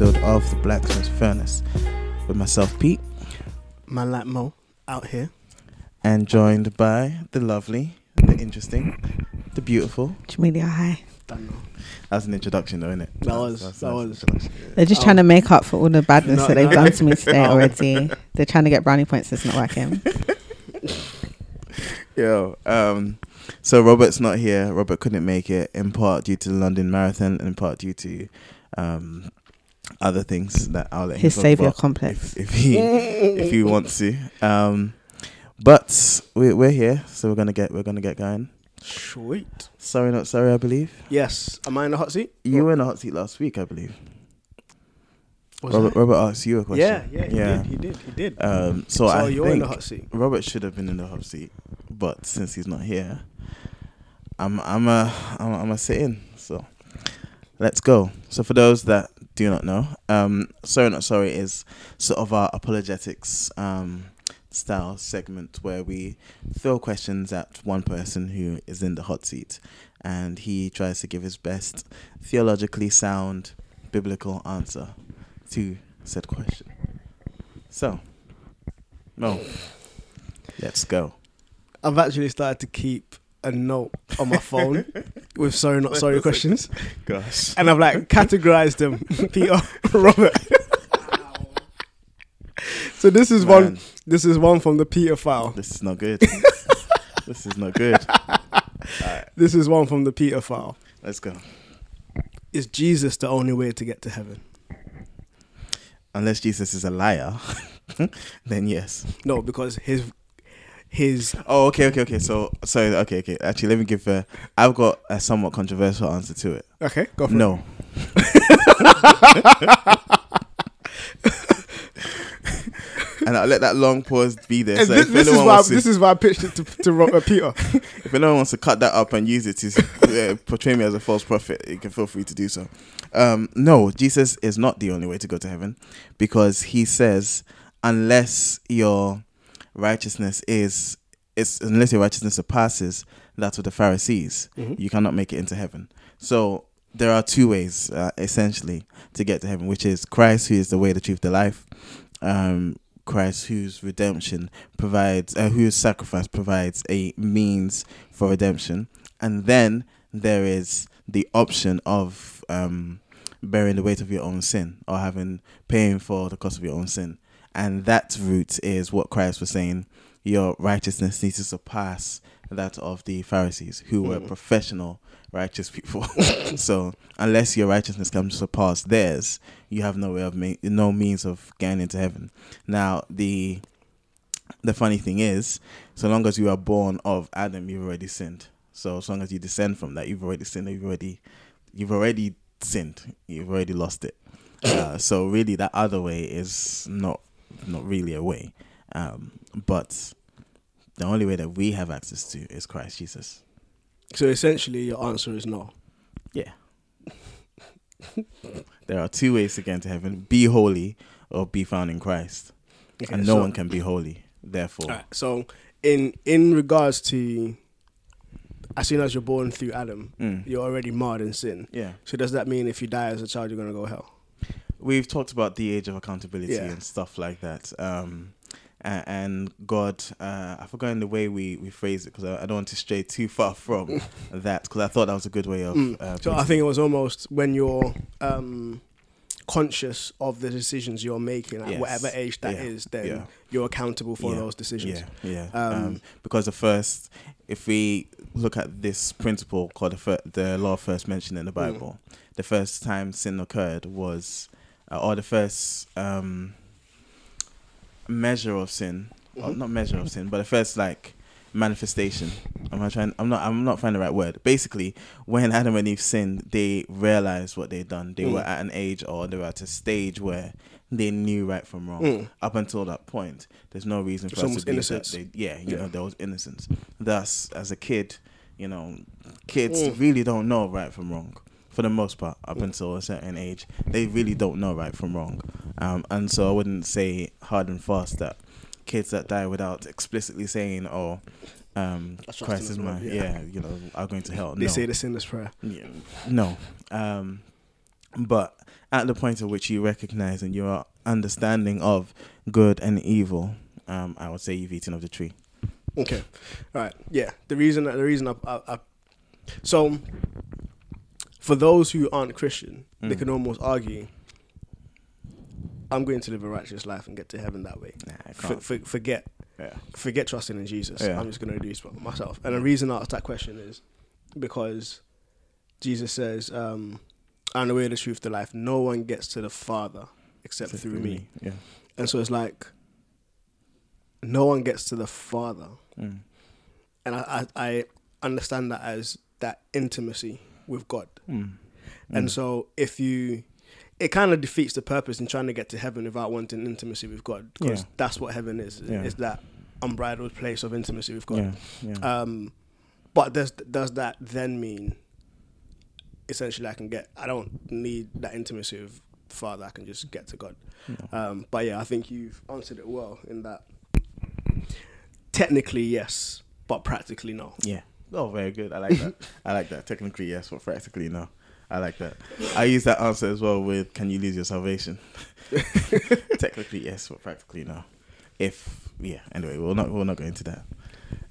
episode of the Blacksmith's Furnace with myself, Pete, Man like Mo out here. and joined by the lovely, the interesting, the beautiful. Jamelia, hi. Don't know. That's an introduction, though, isn't it? That was- that was- They're just Oh. trying to make up for all the badness No, that they've no. done to me today Oh. already. They're trying to get brownie points. It's not working. Yo, um, so Robert's not here. Robert couldn't make it in part due to the London Marathon and in part due to um, other things that I'll let His talk savior complex. if, if he if he wants to. Um, but we, we're here, so we're gonna get we're gonna get going. Sweet. Sorry, not sorry. I believe Yes. Am I in the hot seat? you were in the hot seat last week. I believe Was Robert. I? Robert asked you a question. Yeah, yeah, he yeah. did. He did. He did. Um, so, so I you're think in the hot seat. Robert should have been in the hot seat, but since he's not here, I'm I'm a I'm, I'm a sit in. So let's go. So for those that do not know, um, sorry not sorry is sort of our apologetics um style segment where we throw questions at one person who is in the hot seat, and he tries to give his best theologically sound biblical answer to said question. So, no, let's go. I've actually started to keep a note on my phone with sorry not sorry questions, Gosh. and I've like categorized them. Peter, Robert. so this is one. This is one from the Peter file. this is not good. this is not good. This is one from the Peter file. Let's go. Is Jesus the only way to get to heaven? Unless Jesus is a liar, then yes. No, because his his Oh, okay, okay, okay. So, sorry, okay, okay. Actually, let me give a. I've got a somewhat controversial answer to it. okay. Go for it. No. and I'll let that long pause be there. So this, if this is why to, this is why I pitched it to, to Robert Peter. if anyone wants to cut that up and use it to uh, portray me as a false prophet, you can feel free to do so. Um, no, Jesus is not the only way to go to heaven because he says, unless your righteousness is, is unless your righteousness surpasses that of the Pharisees, Mhm. you cannot make it into heaven. So there are two ways, uh, essentially, to get to heaven, which is Christ, who is the way, the truth, the life. Um, Christ, whose redemption provides, uh, whose sacrifice provides a means for redemption, and then there is the option of um, bearing the weight of your own sin or having paying for the cost of your own sin, and that root is what Christ was saying. Your righteousness needs to surpass that of the Pharisees, who were Mm. professional righteous people. so unless your righteousness can surpass theirs, you have no way of ma- no means of getting into heaven. Now the the funny thing is, so long as you are born of Adam, you've already sinned. So as long as you descend from that, you've already sinned. You've already you've already sinned. You've already lost it. Uh, so really, that other way is not not really a way. Um, but the only way that we have access to is Christ Jesus. So essentially, your answer is no. Yeah. there are two ways to get into heaven: be holy or be found in Christ. Okay, and no so- one can be holy. Therefore, so in in regards to as soon as you're born through Adam, Mm. you're already marred in sin. yeah. So does that mean if you die as a child, you're gonna go hell? We've talked about the age of accountability Yeah. and stuff like that. Um, and God, uh, I've forgotten the way we, we phrase it because I, I don't want to stray too far from that because I thought that was a good way of. Mm. Uh, So I think it was almost when you're um, conscious of the decisions you're making at Yes. whatever age that is, Yeah. then Yeah. you're accountable for Yeah. those decisions. Yeah, yeah. Um, Um, because the first, if we look at this principle called the, fir- the law first mentioned in the Mm. Bible, the first time sin occurred was, uh, or the first um, measure of sin, or Mhm. not measure of sin, but the first like manifestation. I'm I trying? I'm not. I'm not finding the right word. Basically, when Adam and Eve sinned, they realized what they'd done. They Mm. were at an age, or they were at a stage where they knew right from wrong. Mm. Up until that point, there's no reason for It's us to almost believe that they, yeah, you Yeah. know, there was innocence. Thus, as a kid, you know, kids Mm. really don't know right from wrong. For the most part, up until a certain age, they really don't know right from wrong. Um, and so I wouldn't say hard and fast that kids that die without explicitly saying, "Oh, um, Christ is as well, my yeah. yeah. you know, are going to hell." They no. say the sinner's prayer. Yeah, no. Um, but at the point at which you recognize and your understanding of good and evil, um, I would say you've eaten of the tree. Okay, all right, yeah. The reason, the reason I, I, I so for those who aren't Christian, they Mm. can almost argue, "I'm going to live a righteous life and get to heaven that way." Nah, For, for, forget, yeah. forget trusting in Jesus. Yeah. I'm just going to do this for myself. And the reason I asked that question is because Jesus says, um, "I'm the way, the truth, the life. No one gets to the Father except Except through me." Yeah. And so it's like, no one gets to the Father Mm. and I, I, I understand that as that intimacy with God. Mm. And Mm. so if you, it kind of defeats the purpose in trying to get to heaven without wanting intimacy with God, because Yeah. that's what heaven is. Yeah. It's that unbridled place of intimacy with God. Yeah. Um, but does does that then mean essentially I can get? I don't need that intimacy with Father. I can just get to God. Um, but yeah, I think you've answered it well in that. Technically, yes, but practically, no. Yeah. Oh, very good. I like that. I like that. Technically, yes, but practically, no. I like that. I use that answer as well with "Can you lose your salvation?" Technically, yes, but practically, no. If yeah. Anyway, we'll not we'll not go into that.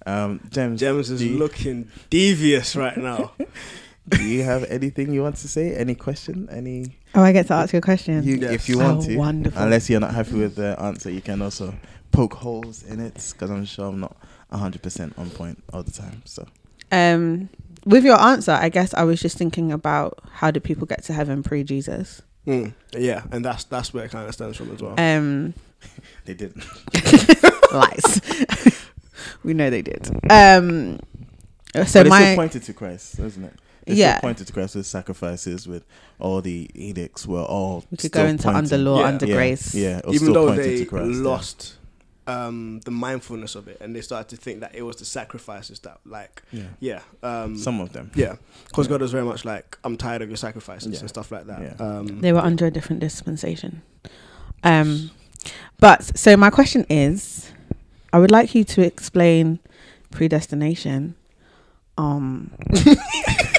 Um, Jemz, Jemz is you, looking devious right now. do you have anything you want to say? Any question? Any? Oh, I get to ask you a question. You, Yes. if you want Oh, to, wonderful. unless you're not happy with the answer, you can also poke holes in it because I'm sure I'm not hundred percent on point all the time. So Um, with your answer, I guess I was just thinking about how did people get to heaven pre Jesus? Mm, yeah, and that's that's where it kind of stems from as well. Um, they didn't. lies. we know they did. Um, so but it my still pointed to Christ, isn't it? It Yeah. pointed to Christ with sacrifices, with all the edicts were all. we could still go into under law, Yeah. under yeah, grace. Yeah, it was Even still though pointing they to Christ, yeah. lost um, the mindfulness of it, and they started to think that it was the sacrifices that, like, Yeah. yeah, um, Some of them. yeah, because Yeah. God was very much like, I'm tired of your sacrifices Yeah. and stuff like that. Yeah. Um, They were under a different dispensation. Um, but so my question is, I would like you to explain predestination. Um,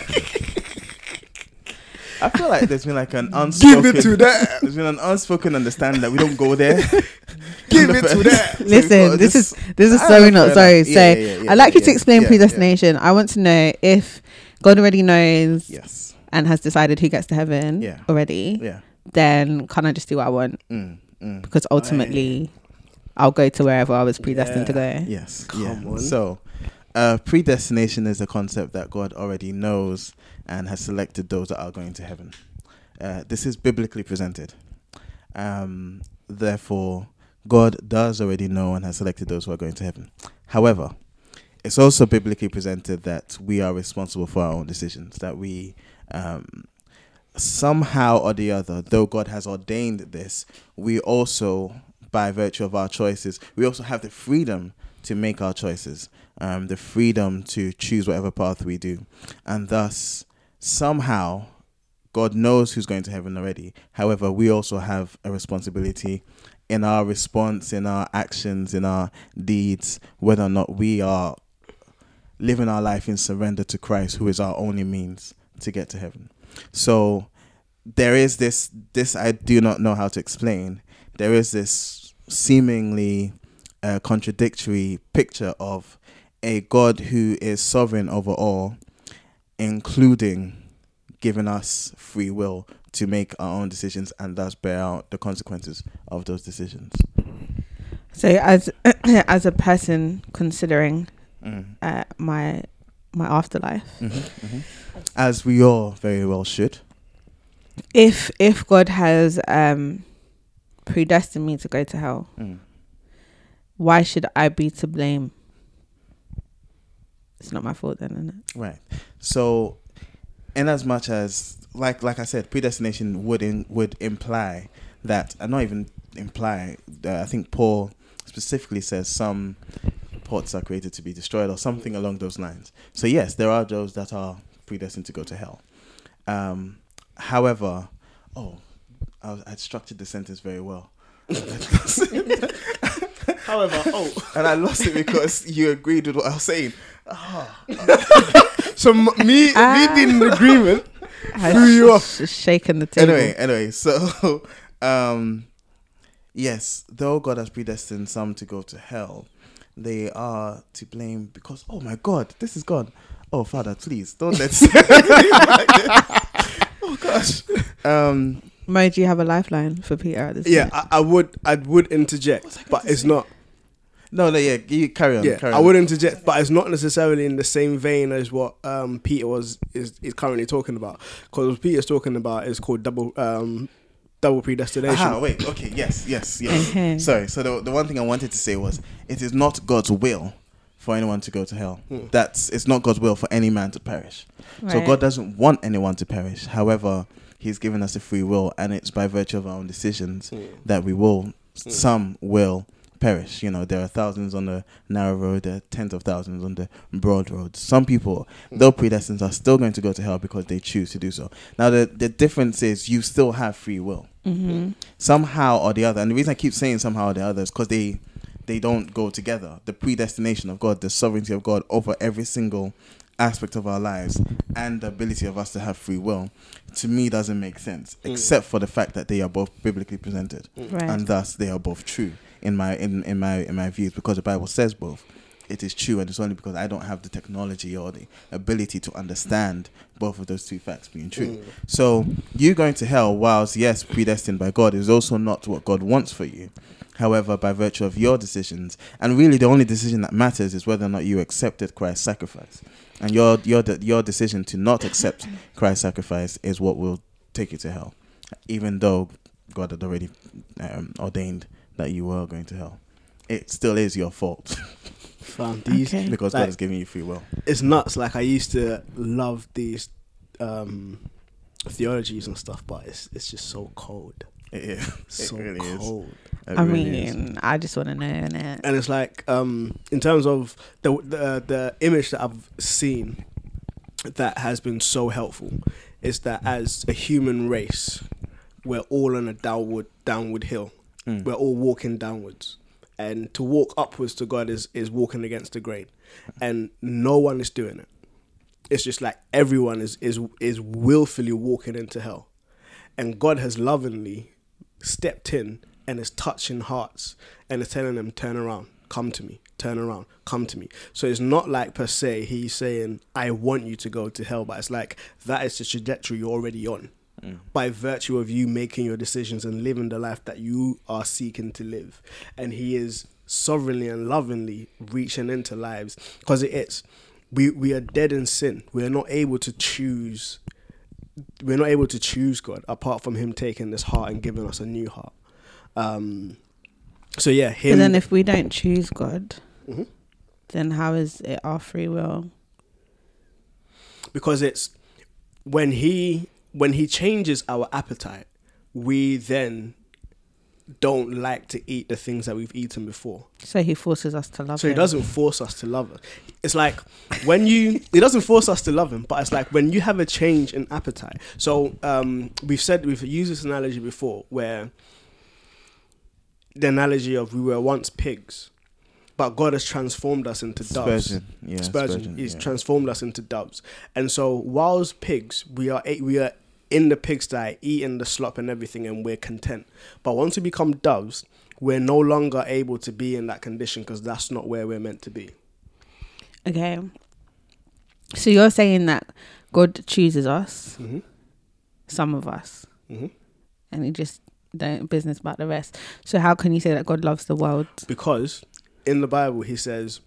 I feel like there's been like an unspoken. Give it to that. There's been an unspoken understanding that we don't go there. Give it to that. Listen, got this is this is I so don't know, sorry. enough. so Yeah, yeah, yeah, I'd like you to explain yeah, yeah. predestination. I want to know if God already knows Yes. and has decided who gets to heaven Yeah. already. Yeah. Then can I just do what I want? Mm, mm. Because ultimately, I'll go to wherever I was predestined to go. Yes. Come yeah. on. So, uh, predestination is a concept that God already knows and has selected those that are going to heaven. Uh, this is biblically presented. Um, therefore, God does already know and has selected those who are going to heaven. However, it's also biblically presented that we are responsible for our own decisions, that we um, somehow or the other, though God has ordained this, we also, by virtue of our choices, we also have the freedom to make our choices, um, the freedom to choose whatever path we do. And thus, somehow, God knows who's going to heaven already. However, we also have a responsibility in our response, in our actions, in our deeds, whether or not we are living our life in surrender to Christ, who is our only means to get to heaven. So there is this this I do not know how to explain. There is this seemingly uh, contradictory picture of a God who is sovereign over all, including giving us free will to make our own decisions and thus bear out the consequences of those decisions. So as as a person considering Mm. uh, my my afterlife, Mhm, mhm. As we all very well should. if if God has um predestined me to go to hell, Mm. why should I be to blame? It's not my fault then, isn't it? Right. So, in as much as like like I said, predestination would in, would imply that, and not even imply. Uh, I think Paul specifically says some pots are created to be destroyed or something along those lines. So yes, there are those that are predestined to go to hell. Um, however, oh, I, I structured the sentence very well. However, oh, and I lost it because you agreed with what I was saying. so m- me Ah. me being in agreement Threw you off. sh- shaken the table. anyway, anyway, so um yes, though God has predestined some to go to hell, they are to blame because oh my God, this is God. Oh Father, please don't let Oh gosh. Um Mo, do you have a lifeline for Peter at this Yeah. I, I would I would interject, but it's not. No no yeah, you carry on. Yeah, carry I on. would interject, but it's not necessarily in the same vein as what um, Peter was is, is currently talking about. Because what Peter's talking about is called double um, double predestination. Aha, wait, okay, yes, yes, yes. Sorry, so the, the one thing I wanted to say was it is not God's will for anyone to go to hell. Hmm. That's it's not God's will for any man to perish. So God doesn't want anyone to perish. However, He's given us a free will, and it's by virtue of our own decisions Hmm. that we will. Some will perish. You know, there are thousands on the narrow road, there are tens of thousands on the broad road. Some people, though predestined, are still going to go to hell because they choose to do so. Now, the the difference is you still have free will Mhm. somehow or the other. And the reason I keep saying somehow or the other is because they they don't go together. The predestination of God, the sovereignty of God over every single aspect of our lives, and the ability of us to have free will, to me doesn't make sense, Mm. except for the fact that they are both biblically presented, Right. and thus they are both true in my in, in my in my views because the Bible says both. It is true, and it's only because I don't have the technology or the ability to understand both of those two facts being true. Mm. So you going to hell, whilst yes, predestined by God, is also not what God wants for you. However, by virtue of your decisions, and really the only decision that matters is whether or not you accepted Christ's sacrifice, and your your your decision to not accept Christ's sacrifice is what will take you to hell, even though God had already um, ordained that you were going to hell. It still is your fault Fam, these Okay. because God Like- has given you free will. it's nuts. Like I used to love these um, theologies and stuff, but it's it's just so cold, It is. so it really is. cold. It I really is. mean, I just want to know, innit? and it's like um in terms of the the the image that I've seen that has been so helpful is that as a human race we're all on a downward downward hill Mm. we're all walking downwards. And to walk upwards to God is is walking against the grain. And no one is doing it. It's just like everyone is is is willfully walking into hell. And God has lovingly stepped in and is touching hearts and is telling them, turn around, come to me, turn around, come to me. So it's not like per se he's saying, I want you to go to hell, but it's like that is the trajectory you're already on Mm. by virtue of you making your decisions and living the life that you are seeking to live. And he is sovereignly and lovingly reaching into lives because it is. We, we are dead in sin. We are not able to choose we're not able to choose God apart from Him taking this heart and giving us a new heart. Um, so yeah, But Him. then if we don't choose God, Mhm. then how is it our free will? because it's when He when He changes our appetite, we then don't like to eat the things that we've eaten before. So he forces us to love So he doesn't force us to love it. It's like when you he doesn't force us to love him, but it's like when you have a change in appetite. So um, we've said we've used this analogy before, where the analogy of we were once pigs, but God has transformed us into doves. Spurgeon, yeah, Spurgeon, He's yeah. transformed us into doves, and so whilst pigs, we are we are in the pigsty eating the slop and everything, and we're content. But once we become doves, we're no longer able to be in that condition because that's not where we're meant to be. Okay. So you're saying that God chooses us, Mm-hmm. some of us, Mm-hmm. and he just don't business about the rest. So how can you say that God loves the world? Because in the Bible, He says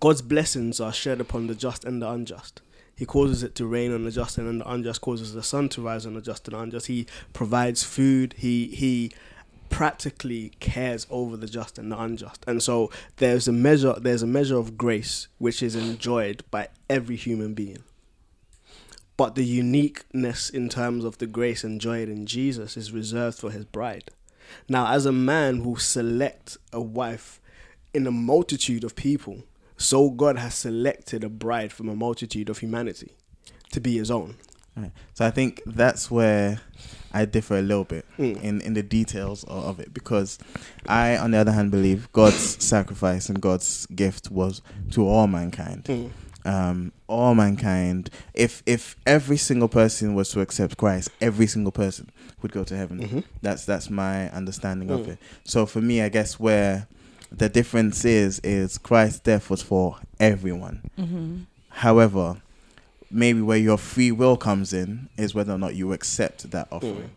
God's blessings are shed upon the just and the unjust. He causes it to rain on the just and the unjust, causes the sun to rise on the just and the unjust. He provides food. He he practically cares over the just and the unjust. And so there's a measure there's a measure of grace which is enjoyed by every human being. But the uniqueness in terms of the grace enjoyed in Jesus is reserved for his bride. Now, as a man who select a wife in a multitude of people, so God has selected a bride from a multitude of humanity to be his own. Right. So I think that's where I differ a little bit Mm. in, in the details of, of it because I, on the other hand, believe God's sacrifice and God's gift was to all mankind. Mm. um, all mankind. If if every single person was to accept Christ, every single person would go to heaven. Mhm. That's that's my understanding of Mm. it. So for me, I guess where the difference is is Christ's death was for everyone. Mm-hmm. However, maybe where your free will comes in is whether or not you accept that offering. Mm.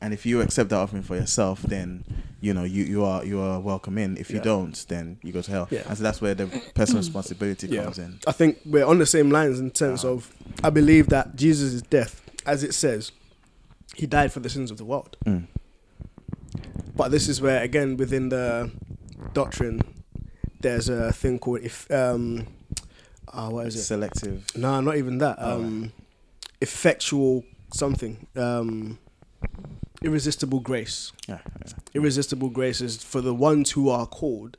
And if you accept that offering for yourself, then you know you, you are you are welcome in. If you Yeah. don't, then you go to hell. Yeah. And so that's where the personal responsibility Yeah. comes in. I think we're on the same lines in terms Uh-huh. of I believe that Jesus' death, as it says, he died for the sins of the world. Mm. But this is where again within the doctrine, there's a thing called if um, uh, what is it? Selective. No, not even that. Oh. Um, effectual something. Um, irresistible grace. Yeah, yeah. Irresistible grace is for the ones who are called.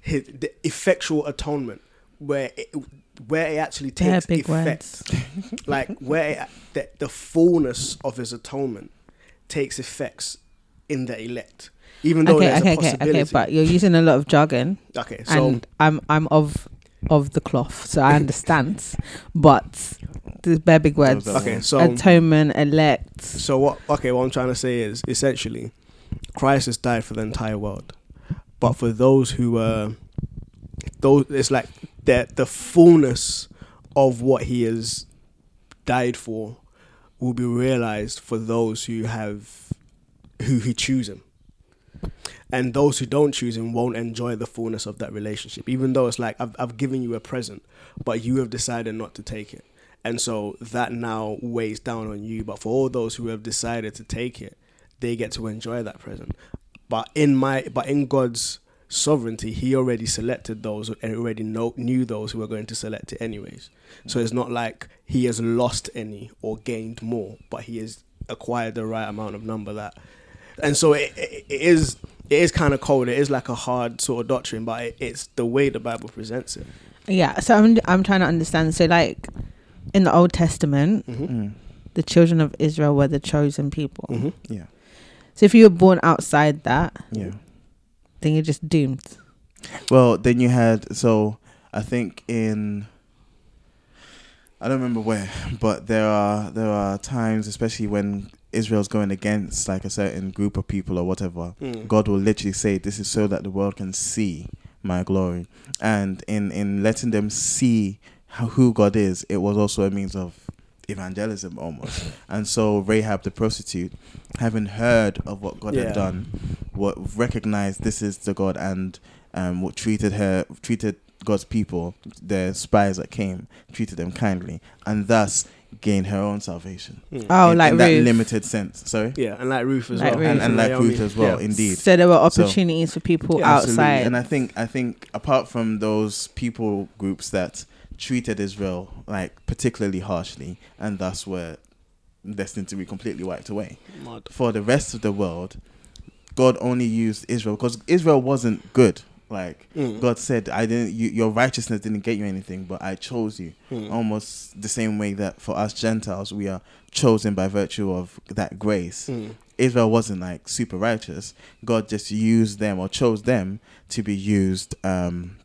His, the effectual atonement, where it, where it actually They're takes big effect, words. like where it, the, the fullness of his atonement takes effects in the elect, even though Okay, there's okay, a okay, possibility. okay. But you're using a lot of jargon, okay, so and I'm I'm of of the cloth, so I understand. but there's bare big words. Okay, so Atonement, elect. So what? Okay, what I'm trying to say is essentially, Christ has died for the entire world, but for those who uh, those it's like that the fullness of what he has died for will be realized for those who have who who choose him. And those who don't choose him won't enjoy the fullness of that relationship, even though it's like I've I've given you a present, but you have decided not to take it. And so that now weighs down on you but for all those who have decided to take it they get to enjoy that present. But in my but in god's sovereignty he already selected those and already know, knew those who were going to select it anyways. So it's not like he has lost any or gained more but he has acquired the right amount of number that and so it, it, it is it is kind of cold it is like a hard sort of doctrine but it, it's the way the bible presents it Yeah. So I'm I'm trying to understand. So like in the Old Testament, mm-hmm. Mm. the children of Israel were the chosen people. Mm-hmm. Yeah. So if you were born outside that, Yeah. then you're just doomed. Well, then you had so I think in I don't remember where, but there are there are times, especially when Israel's going against like a certain group of people or whatever. Mm. God will literally say, "This is so that the world can see my glory," and in in letting them see how, who God is, it was also a means of evangelism almost. and so Rahab the prostitute, having heard of what God Yeah. had done, what recognized this is the God and um, what treated her treated God's people, the spies that came, treated them kindly, and thus gained her own salvation. Mm. Oh, in, like in that limited sense. Sorry. Yeah, and like Ruth as Like well, Ruth. And, and like Naomi. Ruth as well, Yeah. indeed. So there were So- opportunities for people Yeah, Absolutely. And I think I think apart from those people groups that treated Israel like particularly harshly and thus were destined to be completely wiped away. Mad. For the rest of the world, God only used Israel because Israel wasn't good. Like Mm. God said, I didn't you, your righteousness didn't get you anything, but I chose you. Mm. Almost the same way that for us Gentiles we are chosen by virtue of that grace. Mm. Israel wasn't like super righteous. God just used them or chose them to be used, um,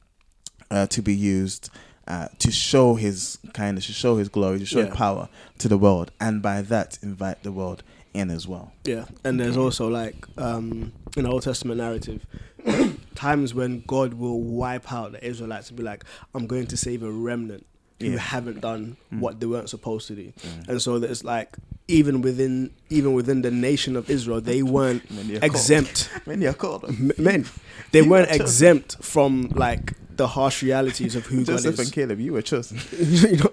uh, to be used uh, to show His kindness, to show His glory, to show Yeah. His power to the world, and by that invite the world in as well. Yeah, and there's also like um, in the Old Testament narrative, times when God will wipe out the Israelites and be like, "I'm going to save a remnant who Yeah. haven't done Mm. what they weren't supposed to do," Mm. and so there's like even within even within the nation of Israel, they weren't exempt. Many are called. M- Men, they You weren't were exempt from like the harsh realities of who God Joseph is. and Caleb, you were chosen. you know,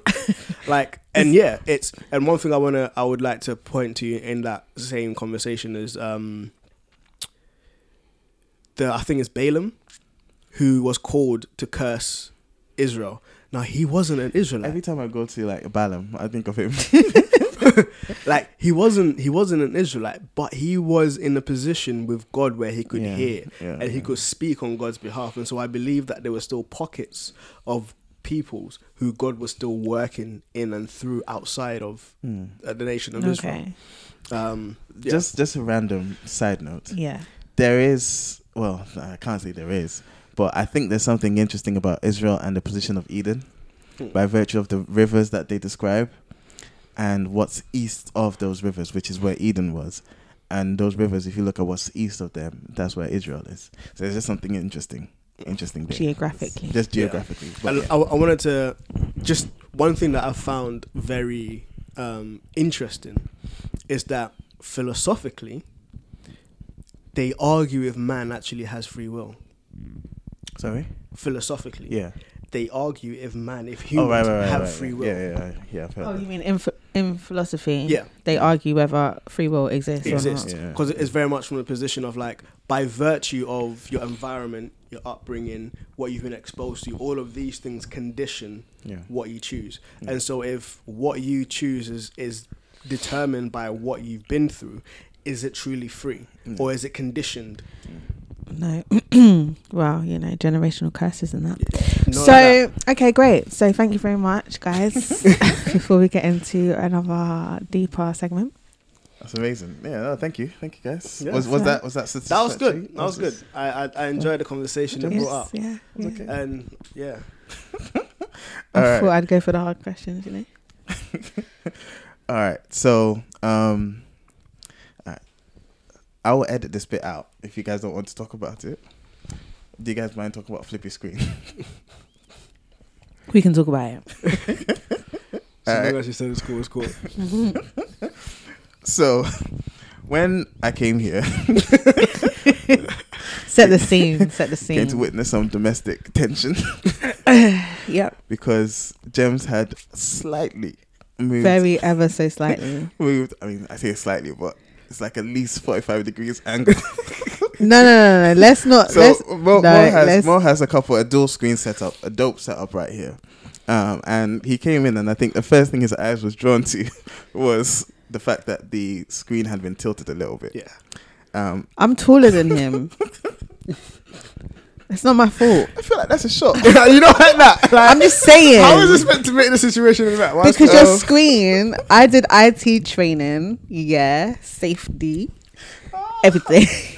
like and yeah it's and one thing i want to i would like to point to in that same conversation is um the i think it's balaam who was called to curse israel now he wasn't an israelite Every time I go to like Balaam, I think of him. like he wasn't he wasn't an israelite but he was in a position with god where he could Yeah, hear yeah, and he yeah. could speak on god's behalf and so i believe that there were still pockets of peoples who god was still working in and through outside of uh, the nation of Israel. Um, yeah. Just just a random side note. Yeah. there is well i can't say there is but i think there's something interesting about israel and the position of eden Hmm. by virtue of the rivers that they describe and what's east of those rivers, which is where Eden was. And those rivers, if you look at what's east of them, that's where Israel is. So there's just something interesting, interesting there. Geographically. Just Yeah. geographically. But And yeah. I, I wanted to just one thing that I found very um, interesting is that philosophically, they argue if man actually has free will. Mm. Sorry? Philosophically, Yeah. they argue if man, if Oh, humans right, right, right. have right, free will. Yeah, yeah, yeah. yeah Oh, that. you mean in, ph- in philosophy? Yeah. They argue whether free will exists, exist or not. Yeah. because it's very much from the position of like by virtue of your environment your upbringing what you've been exposed to all of these things condition Yeah. what you choose Yeah. and so if what you choose is, is determined by what you've been through is it truly free Mm. or is it conditioned No. well, you know, generational curses and that. None of so, okay, great. So, thank you very much, guys. Before we get into another deeper segment. That's amazing. Yeah, no, thank you. Thank you, guys. Yeah. was was that was that that was good that was good i i, I enjoyed the conversation it Yes, brought up yeah. yeah. okay. and yeah I All right. thought I'd go for the hard questions, you know. All right. So, um, all right. I will edit this bit out if you guys don't want to talk about it. Do you guys mind talking about flippy screen? We can talk about it. so Alright. long said it's cool it's cool so, when I came here, Set the scene. Set the came to witness some domestic tension Yep. because Jemz had slightly moved. Very ever so slightly. moved. I mean, I say slightly, but it's like at least forty-five degrees angle. No, no, no, no. Let's not. So let's, Mo, no, Mo has let's- Mo has a couple a dual screen setup, a dope setup right here. Um, and he came in, and I think the first thing his eyes was drawn to was the fact that the screen had been tilted a little bit. yeah Um, I'm taller than him. it's not my fault. I feel like that's a shot. you don't like that like, I'm just saying. how is this meant to make the situation better Why is- because your Oh. screen, I did IT training, yeah, safety, ah. everything,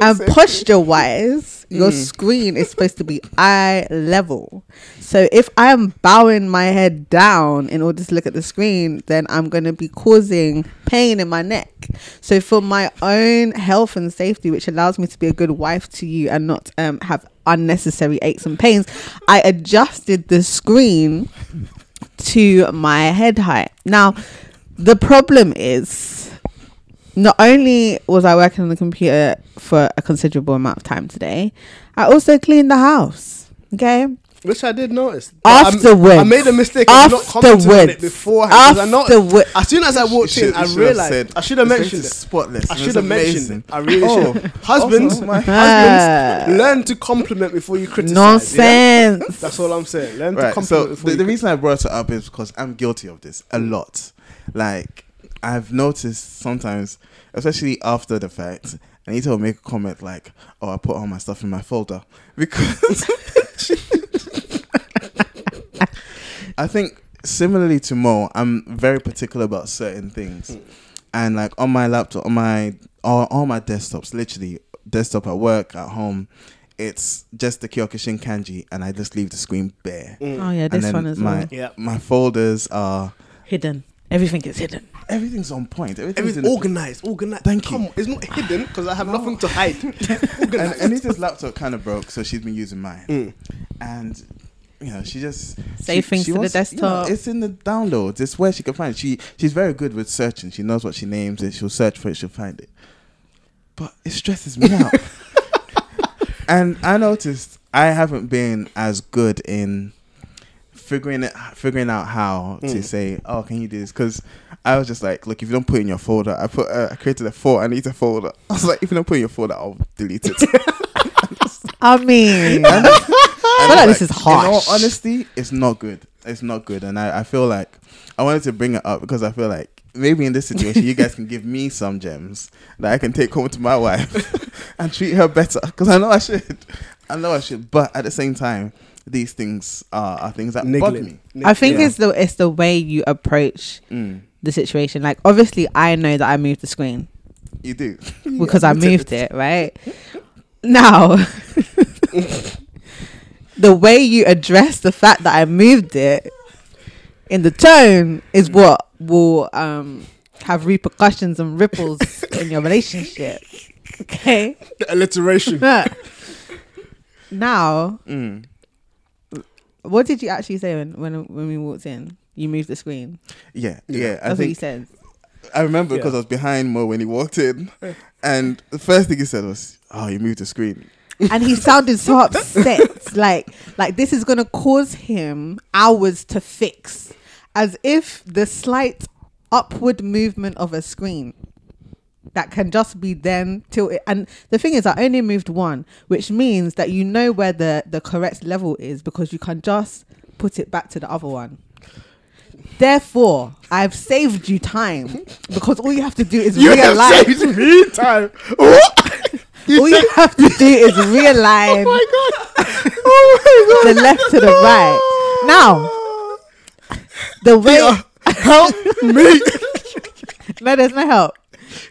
and posture wise, your Mm. screen is supposed to be eye level. So if I'm bowing my head down in order to look at the screen, then I'm going to be causing pain in my neck. So for my own health and safety, which allows me to be a good wife to you and not um, have unnecessary aches and pains, I adjusted the screen to my head height. Now, the problem is not only was I working on the computer for a considerable amount of time today, I also cleaned the house. Okay. Which I did notice. But I'm- I made a mistake of not commenting on it Afterwards. I know, Afterwards. as soon as I walked should- in, I you should have realized said, I should have mentioned it. Spotless. I should have mentioned it. I really Oh, should. Husbands, also, my- husbands, learn to compliment before you criticize. yeah? Nonsense. That's all I'm saying. Learn to compliment So before the, you the reason I brought it up is because I'm guilty of this a lot. Like I've noticed sometimes, especially after the fact, Anita will make a comment like, "Oh, I put all my stuff in my folder," because I think similarly to Mo, I'm very particular about certain things, and like on my laptop, on my all, all my desktops, literally desktop at work, at home. It's just the Kyokushin kanji, and I just leave the screen bare. Mm. Oh yeah, this one as my well. Yeah. my folders are Hidden. Everything is hidden. Everything's on point. Everything's Everything in organized, organized. Thank Come you. on, it's not hidden because I have nothing to hide. and organized. Anita's laptop kind of broke, so she's been using mine. Mm. And you know, she just Save she- things she to the wants- you know, desktop. it's in the downloads. It's where she can find it. She she's very good with searching. She knows what she names it. She'll search for it. She'll find it. But it stresses me out. and I noticed I haven't been as good in figuring it figuring out how to Mm. say oh can you do this because i was just like look if you don't put it in your folder i put uh, i created a folder i need a folder i was like if you don't put it in your folder i'll delete it I mean, I feel like this is harsh. In all honesty, it's not good. It's not good, and I, I feel like I wanted to bring it up because I feel like maybe in this situation you guys can give me some gems that I can take home to my wife and treat her better because I know I should. I know I should, but at the same time, these things are, are things that bug me. Niggling. I think Yeah. it's the it's the way you approach Mm, the situation. Like obviously, I know that I moved the screen you do because I You admitted moved it, right? Now, the way you address the fact that I moved it in the tone is what will um have repercussions and ripples in your relationship. Okay. The alliteration. now, Mm. what did you actually say when when when we walked in? You move the screen. Yeah, Yeah. yeah. I That's what he think said. I remember because Yeah. I was behind Mo when he walked in, and the first thing he said was, "Oh, you moved the screen." and he sounded so upset like like this is gonna cause him hours to fix as if the slight upward movement of a screen that can just be then till it and the thing is i only moved one which means that you know where the the correct level is because you can just put it back to the other one therefore i've saved you time because all you have to do is You have realize saved me time. What? all you have to do is realign Oh my god! Oh my god! the left to the right. Now, the way Peter, help me. no, there's no help,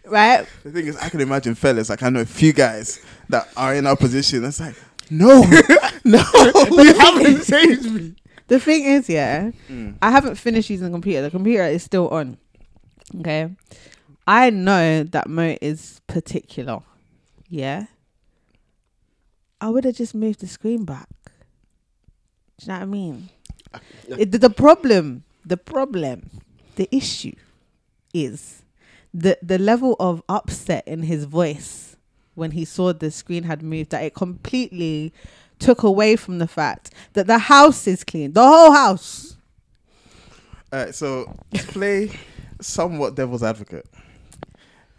right? The thing is, I can imagine fellas. Like I know a few guys that are in our position. It's like, no, no. You haven't saved me. The thing is, yeah, Mm. I haven't finished using the computer. The computer is still on. Okay, I know that Mo is particular. Yeah, I would have just moved the screen back. Do you know what I mean? It, the, the problem, the problem, the issue is the the level of upset in his voice when he saw the screen had moved that it completely took away from the fact that the house is clean, the whole house. All right, so play somewhat devil's advocate,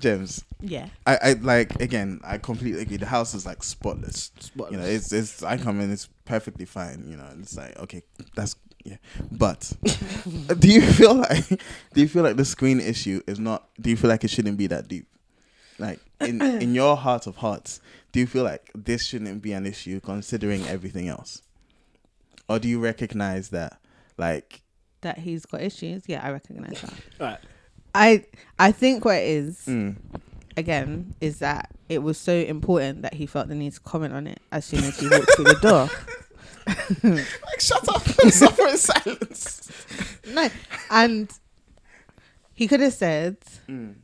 Jemz. Yeah, I, I like again. I completely agree. The house is like spotless. Spotless. You know, it's it's. I come in, it's perfectly fine. You know, it's like okay, that's yeah. But do you feel like do you feel like the screen issue is not? Do you feel like it shouldn't be that deep? Like in in your heart of hearts, do you feel like this shouldn't be an issue considering everything else, or do you recognize that like that he's got issues. Yeah, I recognize that. Right. I I think what it is mm, again is that it was so important that he felt the need to comment on it as soon as he walked through the door. like shut up, and suffer in silence. No, and he could have said Mm,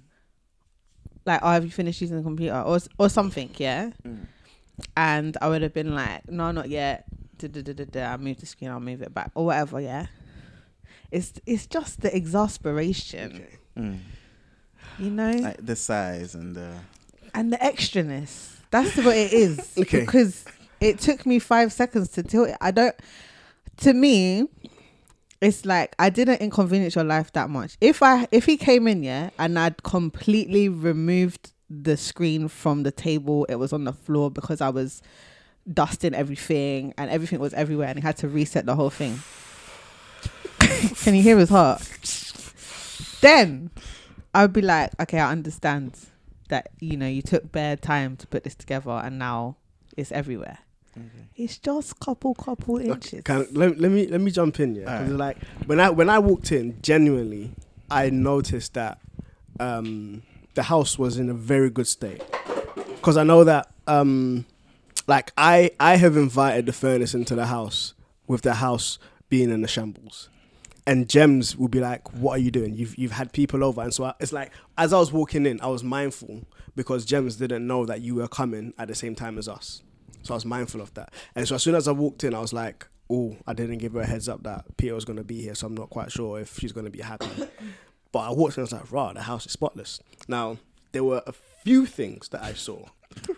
like, "Oh, have you finished using the computer?" or or something, yeah. mm. And I would have been like, "No, not yet." Da, da, da, da, da. I move the screen. I'll move it back or whatever. Yeah. It's it's just the exasperation, Okay. Mm. you know, Like the size and the and the extraness. That's what it is. Okay. Because it took me five seconds to tilt it. I don't. To me, it's like I didn't inconvenience your life that much. If I if he came in yeah and I'd completely removed the screen from the table, it was on the floor because I was dusting everything and everything was everywhere and he had to reset the whole thing. Can you hear his heart? Then I'd be like, okay, I understand that you know you took bare time to put this together and now it's everywhere. It's just couple couple inches. Can, let, let me let me jump in, yeah. Alright. like when I when I walked in, genuinely, I noticed that um, the house was in a very good state. Because I know that um, like I I have invited the furnace into the house with the house being in the shambles. And Jemz will be like, "What are you doing? You've you've had people over." And so I, it's like, as I was walking in, I was mindful because Jemz didn't know that you were coming at the same time as us. So I was mindful of that. And so as soon as I walked in, I was like, "Oh, I didn't give her a heads up that Peter was going to be here, so I'm not quite sure if she's going to be happy." but I walked in, I was like, "Raw, the house is spotless." Now there were a few things that I saw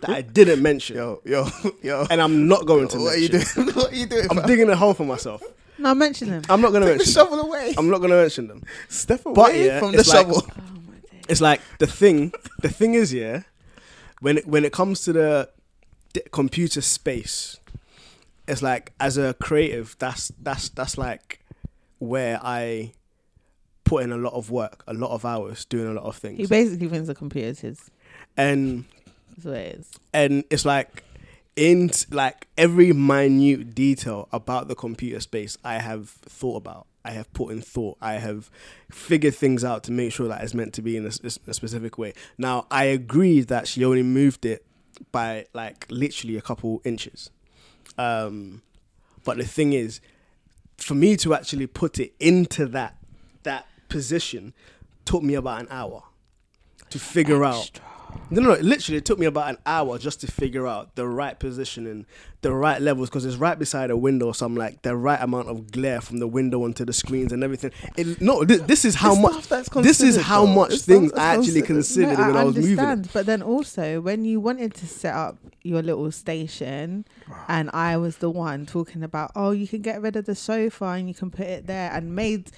that I didn't mention, Yo, yo, yo. and I'm not going to. what are you mention. doing? what are you doing? I'm fam? digging a hole for myself. no, mention them. I'm not going to Take the mention. them. shovel away. I'm not going to mention them. Step away But, yeah, from the it's like- shovel. Oh. It's like the thing. The thing is, yeah, when it, when it comes to the d- computer space, it's like as a creative, that's that's that's like where I put in a lot of work, a lot of hours, doing a lot of things. He basically thinks the computer is his. and That's what it is. and it's like in like every minute detail about the computer space I have thought about. I have put in thought. I have figured things out to make sure that it's meant to be in a specific way. Now I agree that she only moved it by like literally a couple inches, um, but the thing is, for me to actually put it into that that position took me about an hour to figure out. No, no, no, literally, it took me about an hour just to figure out the right positioning, the right levels because it's right beside a window, so I'm like the right amount of glare from the window onto the screens and everything. It, no, this, this is how much. This is how though. much It's things I actually considered. considered when I, was moving. it. but then also when you wanted to set up your little station, and I was the one talking about, oh, you can get rid of the sofa and you can put it there, and made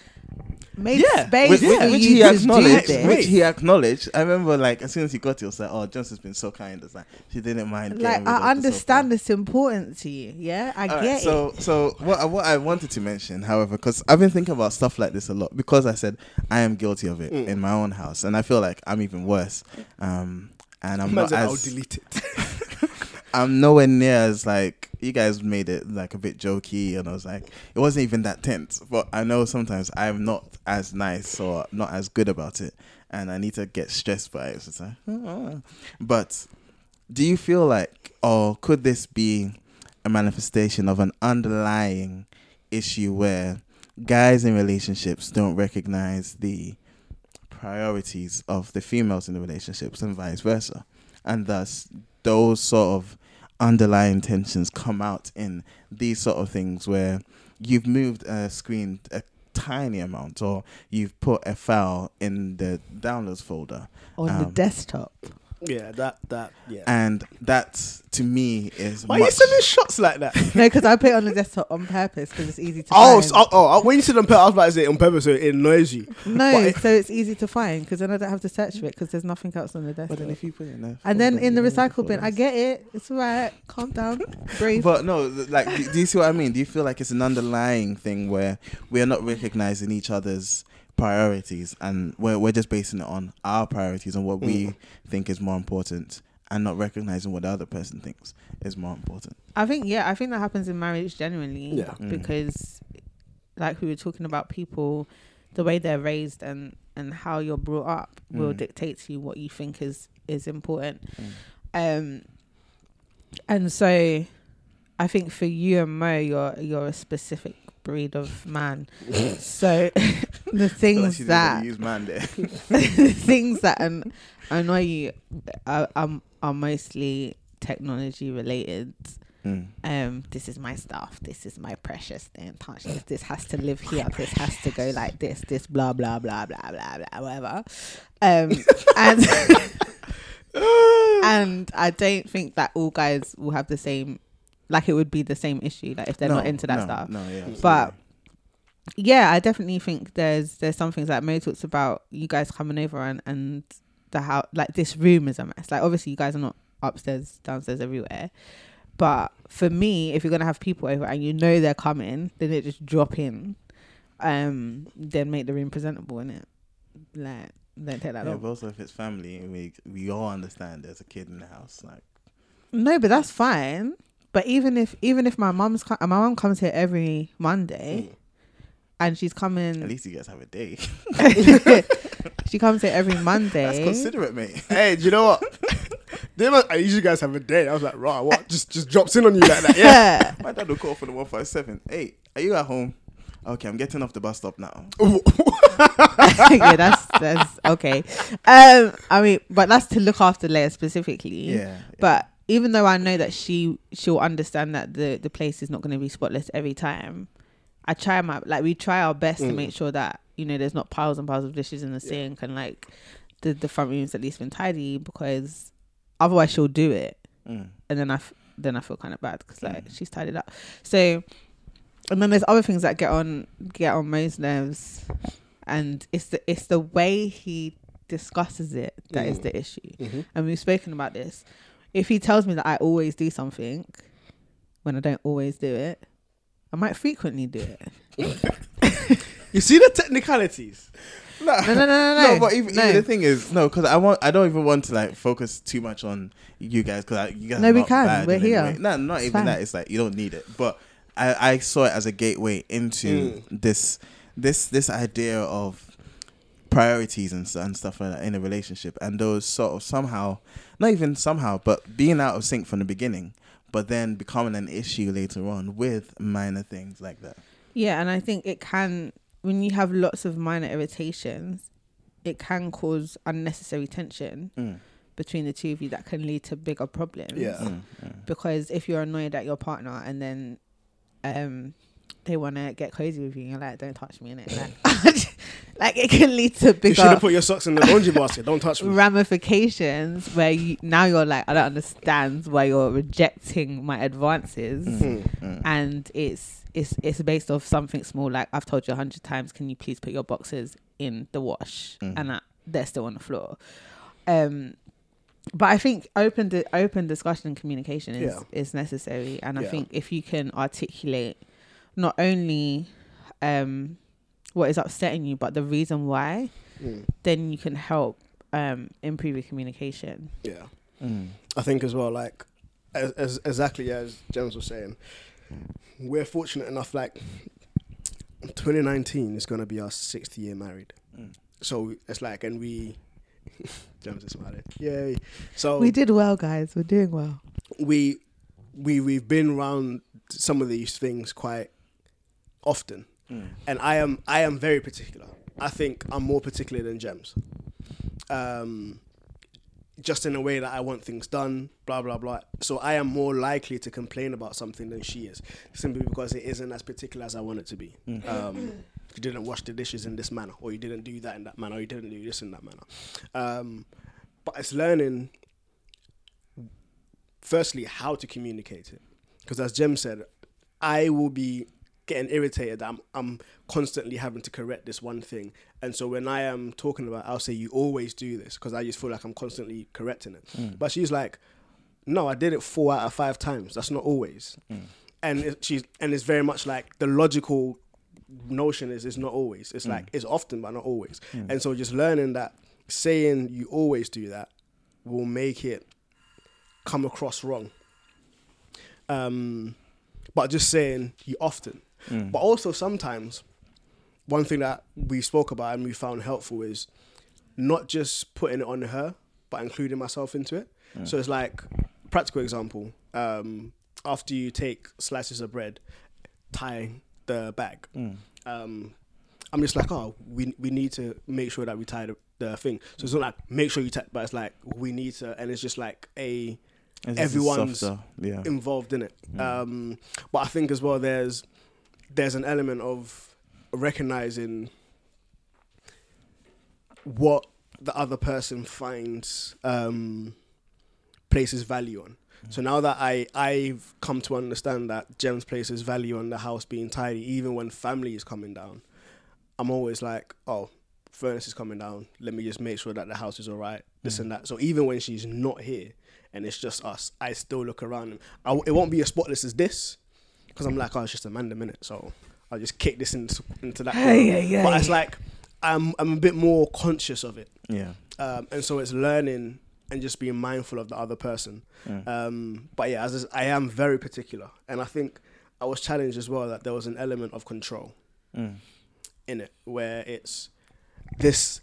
made Yeah, space which, yeah. which he acknowledged, which he acknowledged. I remember, like as soon as he got it, it was like, "Oh, Johnson's been so kind." It's like she didn't mind. Like I understand sofa. it's important to you, yeah, I Alright, get it. so, so what I- what I wanted to mention, however, because I've been thinking about stuff like this a lot, because I said I am guilty of it Mm. in my own house, and I feel like I'm even worse. Um, and I'm Man not said, I'll as delete it. I'm nowhere near as like you guys made it like a bit jokey, and I was like, it wasn't even that tense. But I know sometimes I'm not as nice or not as good about it, and I need to get stressed by it. So like, "Oh." But do you feel like, or could this be a manifestation of an underlying issue where guys in relationships don't recognize the priorities of the females in the relationships and vice versa, and thus those sort of underlying tensions come out in these sort of things where you've moved a screen a tiny amount or you've put a file in the downloads folder on the um, desktop. Yeah, that that yeah. and that to me is Why are you much- sending shots like that? no, because I put it on the desktop on purpose because it's easy to Oh, find. so, oh, oh, when you said on purpose, I was about to say on purpose, so it annoys you. no, But- so it's easy to find because then I don't have to search for it because there's nothing else on the desktop. but desktop. then if you put it in a And then in the recycle bin, I get it. It's alright. Calm down. Breathe. But no, like, do, do you see what I mean? Do you feel like it's an underlying thing where we are not recognizing each other's priorities, and we're we're just basing it on our priorities and what we Mm. think is more important, and not recognizing what the other person thinks is more important. I think yeah, I think that happens in marriage genuinely. Yeah. Mm. Because like we were talking about people the way they're raised and and how you're brought up will Mm. dictate to you what you think is is important. Mm. Um and so I think for you and Mo you're you're a specific breed of man. so the things that use man there. the things that an- annoy you are, are, are mostly technology related. Mm. Um, this is my stuff. This is my precious thing. Touch this. This has to live here. This has to go like this. This blah blah blah blah blah blah whatever. Um, and and I don't think that all guys will have the same. Like it would be the same issue. Like if they're No, not into that no, stuff. No, yeah. But yeah, I definitely think there's there's some things like Mo talks about you guys coming over and and the house like this room is a mess. Like obviously you guys are not upstairs, downstairs, everywhere. But for me, if you're gonna have people over and you know they're coming, then they just drop in. Um, then make the room presentable in it. Like don't take that yeah, long. but also if it's family, we we all understand there's a kid in the house. Like, No, but that's fine. But even if even if my mom's my mom comes here every Monday, and she's coming at least you guys have a day. she comes here every Monday. That's considerate, mate. hey, do you know what? Must, I usually guys have a day. I was like, right, what? Just just drops in on you like that. Yeah. Yeah. My dad will call for the one five seven. Hey, are you at home? Okay, I'm getting off the bus stop now. yeah, that's that's okay. Um, I mean, but that's to look after Leia specifically. Yeah. But even though I know that she she'll understand that the the place is not going to be spotless every time, I try my like we try our best to Mm. make sure that you know there's not piles and piles of dishes in the Yeah. sink and like the the front room's at least been tidy because otherwise she'll do it Mm. and then I f- then I feel kind of bad because like Mm. she's tidied up. So, and then there's other things that get on get on Mo's nerves, and it's the it's the way he discusses it that is Mm. the issue. Mhm. And we've spoken about this. If he tells me that I always do something when I don't always do it, I might frequently do it. You see the technicalities. No, No, no, no, no, no. but even, No. even the thing is, no, because I want, I don't even want to like focus too much on you guys because you guys. No, are we not can. bad We're here. No, not It's even fine. that. It's like you don't need it, but I, I saw it as a gateway into mm. this, this, this idea of priorities and, and stuff like that in a relationship, and those sort of somehow, not even somehow, but being out of sync from the beginning, but then becoming an issue later on with minor things like that. Yeah, and I think it can when you have lots of minor irritations, it can cause unnecessary tension Mm. between the two of you that can lead to bigger problems. Yeah. Mm. Mm. Because if you're annoyed at your partner and then um they want to get cozy with you, and you're like, "Don't touch me," in it, like, like it can lead to bigger. You should have put your socks in the laundry basket. Don't touch me. ramifications where you now you're like, "I don't understand why you're rejecting my advances," Mm. Mm. and it's it's it's based off something small. Like I've told you a hundred times, can you please put your boxes in the wash, Mhm. and that they're still on the floor. Um, but I think open di- open discussion and communication is Yeah. is necessary, and I think if you can articulate not only um what is upsetting you, but the reason why, Mm. then you can help um improve your communication. Yeah. Mm. I think as well, like as, as exactly as James was saying, we're fortunate enough. Like 2019 is going to be our sixth year married, Mm. so it's like, and we. James is smiling. Yay! So We did well, guys. We're doing well. we we we've been around some of these things quite often, Mm. and I am I am very particular. I think I'm more particular than Jemz. Um, just in a way that I want things done, blah blah blah. So I am more likely to complain about something than she is, simply because it isn't as particular as I want it to be. Um, you didn't wash the dishes in this manner, or you didn't do that in that manner, or you didn't do this in that manner. Um, but it's learning, firstly, how to communicate it. Because as Jem said, I will be getting irritated that I'm, I'm constantly having to correct this one thing. And so when I am talking about, I'll say, you always do this, because I just feel like I'm constantly correcting it. Mm. But she's like, no, I did it four out of five times. That's not always. Mm. And it, she's and it's very much like the logical notion is it's not always. It's mm. like it's often, but not always. And so just learning that saying you always do that will make it come across wrong. Um, but just saying you often. But also sometimes one thing that we spoke about and we found helpful is not just putting it on her, but including myself into it. So it's like practical example. Um, after you take slices of bread, tie the bag. Um, I'm just like, oh, we we need to make sure that we tie the, the thing. So it's not like make sure you tie, but it's like we need to, and it's just like a It's everyone's yeah. involved in it. Um, but I think as well, there's there's an element of recognizing what the other person finds um, places value on. So now that I I've come to understand that Jemz places value on the house being tidy, even when family is coming down, I'm always like, oh, furnace is coming down. Let me just make sure that the house is all right. This and that. So even when she's not here and it's just us, I still look around. I, it won't be as spotless as this because I'm like, oh, it's just a man a minute. So I'll just kick this into, into that. corner. Hey, hey, hey. But it's like I'm I'm a bit more conscious of it Yeah. um, and so it's learning and just being mindful of the other person. Um, but yeah, as I am very particular, and I think I was challenged as well that there was an element of control Mm. in it, where it's this.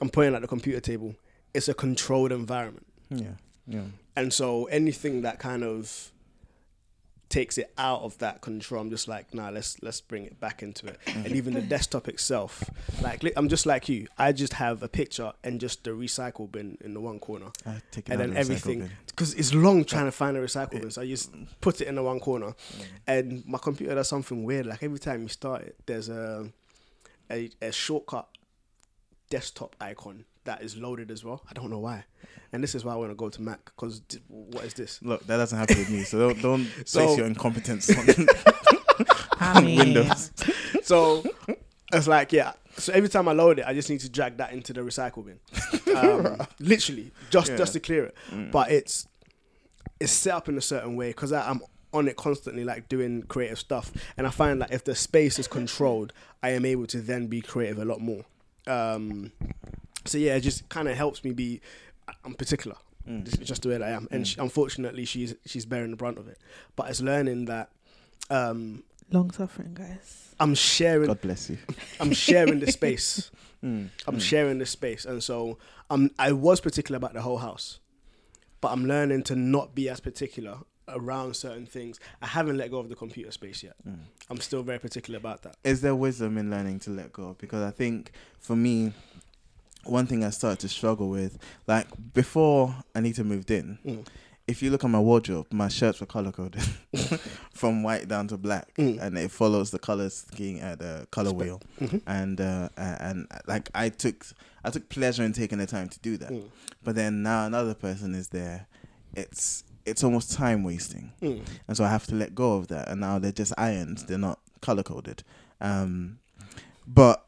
I'm pointing at the computer table. It's a controlled environment, Yeah. Yeah. and so anything that kind of takes it out of that control, I'm just like, nah, let's let's bring it back into it. and even the desktop itself, like li- I'm just like you. I just have a picture and just the recycle bin in the one corner, I take it and out then of the recycle everything because it's long trying to find a recycle bin. So I just put it in the one corner, Mm. and my computer does something weird. Like every time you start it, there's a a, a shortcut desktop icon that is loaded as well. I don't know why, and this is why I want to go to Mac because what is this? Look, that doesn't happen with me. So don't don't So- place your incompetence on, on Windows. so it's like yeah. So every time I load it, I just need to drag that into the recycle bin. Um, literally, just Yeah. just to clear it. But it's it's set up in a certain way because I'm on it constantly, like doing creative stuff. And I find that if the space is controlled, I am able to then be creative a lot more. Um, so yeah, it just kind of helps me be. I'm particular. It's just the way that I am, and she, unfortunately, she's she's bearing the brunt of it. But it's learning that um, long suffering, guys. I'm sharing. God bless you. I'm sharing the space. Mm. I'm sharing the space, and so I'm. I was particular about the whole house, but I'm learning to not be as particular around certain things. I haven't let go of the computer space yet. Mm. I'm still very particular about that. Is there wisdom in learning to let go? Because I think for me, one thing I started to struggle with, like before Anita moved in, Mm. if you look at my wardrobe, my shirts were color coded from white down to black, Mm. and it follows the color scheme at the color Spe- wheel. Mhm. And uh, and like I took I took pleasure in taking the time to do that. Mm. But then now another person is there. It's it's almost time wasting, Mm. and so I have to let go of that. And now they're just irons; they're not color coded. Um, but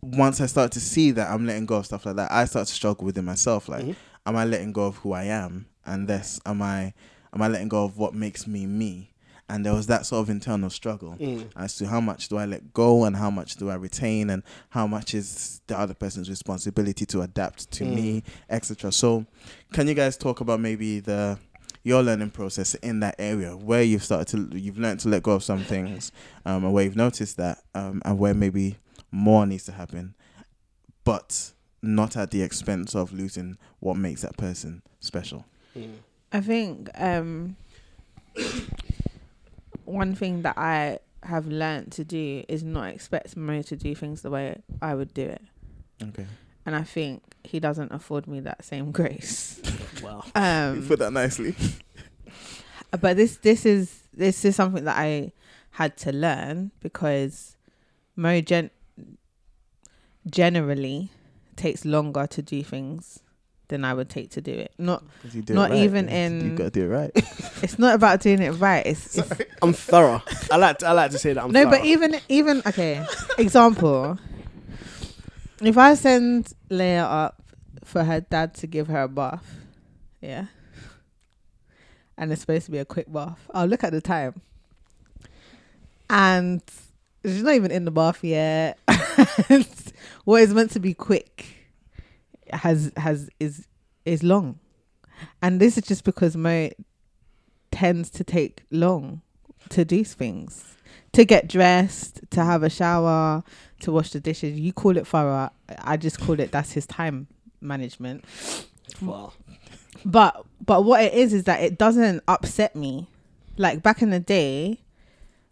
once I start to see that I'm letting go of stuff like that, I start to struggle within myself. Like, Mhm. am I letting go of who I am? And this, am I am I letting go of what makes me me? And there was that sort of internal struggle Mm. as to how much do I let go and how much do I retain and how much is the other person's responsibility to adapt to Mm. me, etc. So, can you guys talk about maybe the your learning process in that area where you've started to you've learned to let go of some things, um, and where you've noticed that, um, and where maybe more needs to happen, but not at the expense of losing what makes that person special. Mm. I think um, one thing that I have learned to do is not expect Mo to do things the way I would do it, Okay, and I think he doesn't afford me that same grace. Wow. you Um, put that nicely. but this this is this is something that I had to learn because Mo gen- generally takes longer to do things than I would take to do it. Not 'Cause you do it Not right. even You- in- you gotta do it right. it's not about doing it right. It's, it's I'm thorough. I like to, I like to say that I'm no, thorough. but even even okay. Example: If I send Leia up for her dad to give her a bath, yeah, and it's supposed to be a quick bath, I'll look at the time, and she's not even in the bath yet. What is meant to be quick has has is is long, and this is just because Mo tends to take long to do things to get dressed, to have a shower, to wash the dishes. You call it thorough. I just call it that's his time management. wow. But but what it is is that it doesn't upset me. Like back in the day,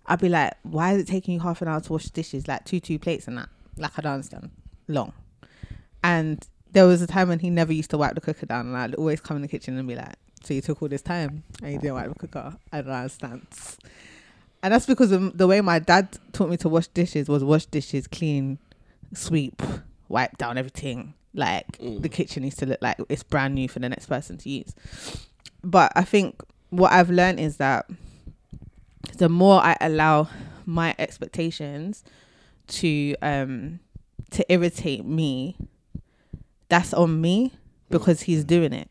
I'd be like, why is it taking you half an hour to wash the dishes? Like two two plates and that. Like I don't understand. Long. And there was a time when he never used to wipe the cooker down, and I'd always come in the kitchen and be like, "So you took all this time and you didn't wipe the cooker? I don't understand." And that's because of the way my dad taught me to wash dishes was wash dishes, clean, sweep, wipe down everything. Like Mm. the kitchen needs to look like it's brand new for the next person to use. But I think what I've learned is that the more I allow my expectations to um to irritate me, that's on me because he's doing it.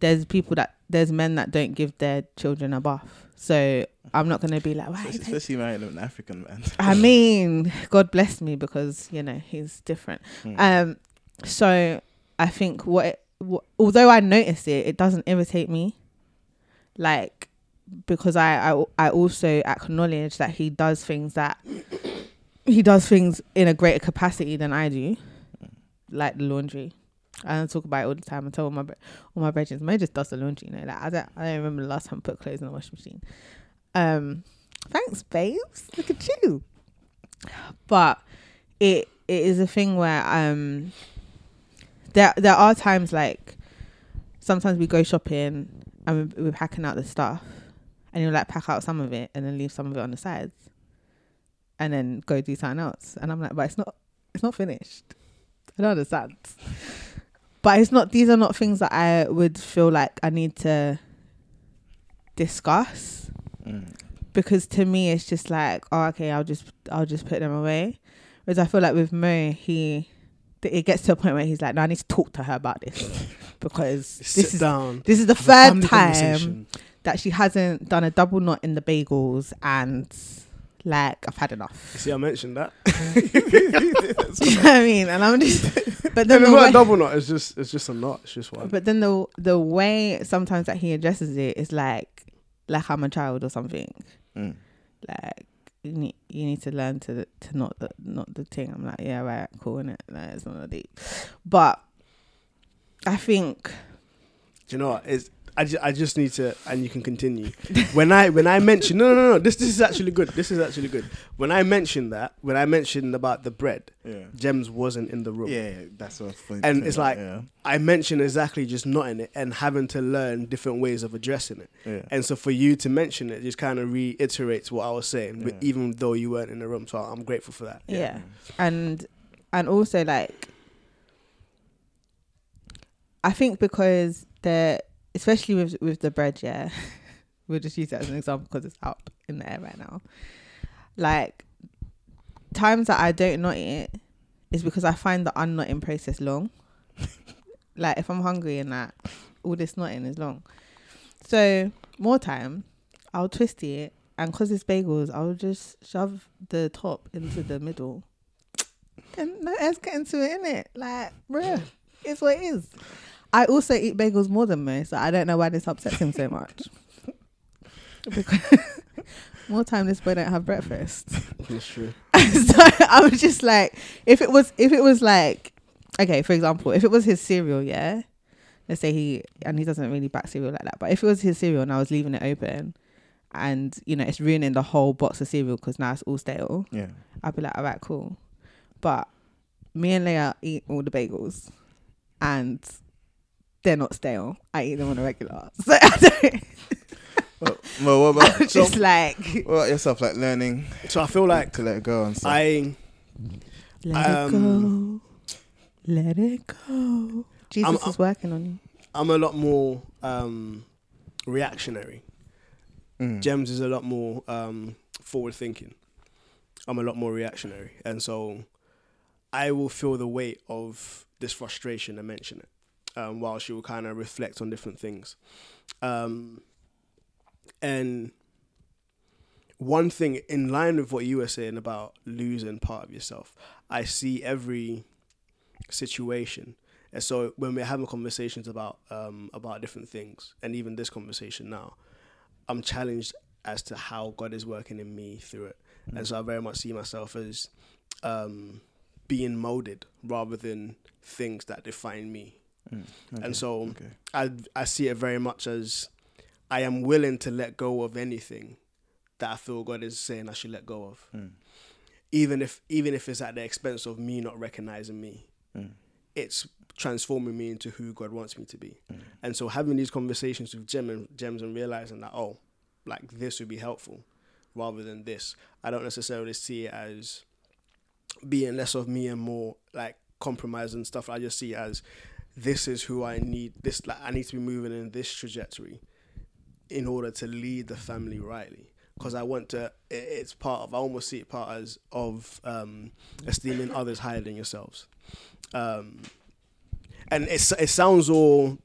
There's people that there's men that don't give their children a bath. So I'm not gonna be like, why? Especially, to an African man. I mean, God bless me because you know he's different. Mm. Um, so I think what, it, wh- although I notice it, it doesn't irritate me. Like because I, I I also acknowledge that he does things that he does things in a greater capacity than I do, like the laundry. I don't talk about it all the time. I tell all my all my brethren, Mo just does the laundry. You know, like I don't I don't remember the last time I put clothes in the washing machine. Um, thanks, babes. Look at you. But it it is a thing where um there there are times like sometimes we go shopping and we're, we're packing out the stuff and you'll like pack out some of it and then leave some of it on the sides and then go do something else. And I'm like but it's not it's not finished. I don't understand. But it's not these are not things that I would feel like I need to discuss. Mm. because to me it's just like oh okay I'll just I'll just put them away. Whereas I feel like with Mo he th- it gets to a point where he's like no I need to talk to her about this. Because Sit this is down. this is the third time that she hasn't done a double knot in the bagels and like I've had enough You see, I mentioned that. you know what I mean and I'm just but Then then the not way, a double knot. It's just it's just a knot. It's just one. but then the the way sometimes that he addresses it is like like I'm a child or something Mm. like you need you need to learn to to not the not the thing. I'm like, yeah, right, cool, innit? Like, it's not that deep. But I think Do you know what? It's I, ju- I just need to, and you can continue. When I when I mentioned no no no no this this is actually good. This is actually good. When I mentioned that, when I mentioned about the bread, Yeah. Jemz wasn't in the room. Yeah, yeah, that's what's funny. And to it's like yeah, I mentioned exactly just not in it and having to learn different ways of addressing it. yeah. And so for you to mention it just kind of reiterates what I was saying, but Yeah. even though you weren't in the room. So I'm grateful for that. yeah. and and also like i think because the especially with with the bread yeah. We'll just use that as an example because it's up in the air right now. Like times that i don't not eat it is because i find the unnutting process long. Like if i'm hungry and that all this nutting is long. So more time i'll twist it and because it's bagels i'll just shove the top into the middle. And no air's getting to it, innit? Like, bruh, it's what it is. I also eat bagels more than most. So I don't know why this upsets him so much. because more time this boy don't have breakfast. That's true. so I was just like, if it was, if it was like, okay, for example, if it was his cereal, yeah, let's say he and he doesn't really back cereal like that, but if it was his cereal and I was leaving it open, and you know it's ruining the whole box of cereal because now it's all stale, yeah. I'd be like, all right, cool. But me and Leia eat all the bagels, and they're not stale. I eat them on a regular. So I don't, Well, well, what about I'm just so, like, what about yourself? Like learning So I feel like to let it go and stuff. I let Um, it go, let it go. Jesus I'm- is working on you. I'm a lot more um, reactionary. Mm. Jemz is a lot more um, forward thinking. I'm a lot more reactionary, and so I will feel the weight of this frustration and mention it, um, while she will kind of reflect on different things. Um, and one thing in line with what you were saying about losing part of yourself, I see every situation. And so when we're having conversations about um, about different things, and even this conversation now, I'm challenged as to how God is working in me through it. And so I very much see myself as um, being molded rather than things that define me. Mm. Okay. And so okay. I I see it very much as I am willing to let go of anything that I feel God is saying I should let go of, Mm. even if even if it's at the expense of me not recognizing me. Mm. It's transforming me into who God wants me to be. Mm. And so having these conversations with Gem and Jemz and realizing that oh, like this would be helpful rather than this. I don't necessarily see it as being less of me and more like compromise and stuff. I just see it as this is who I need. This like I need to be moving in this trajectory in order to lead the family rightly. Because I want to, it, it's part of. I almost see it part as of um, esteeming others higher than yourselves. Um, and it it sounds all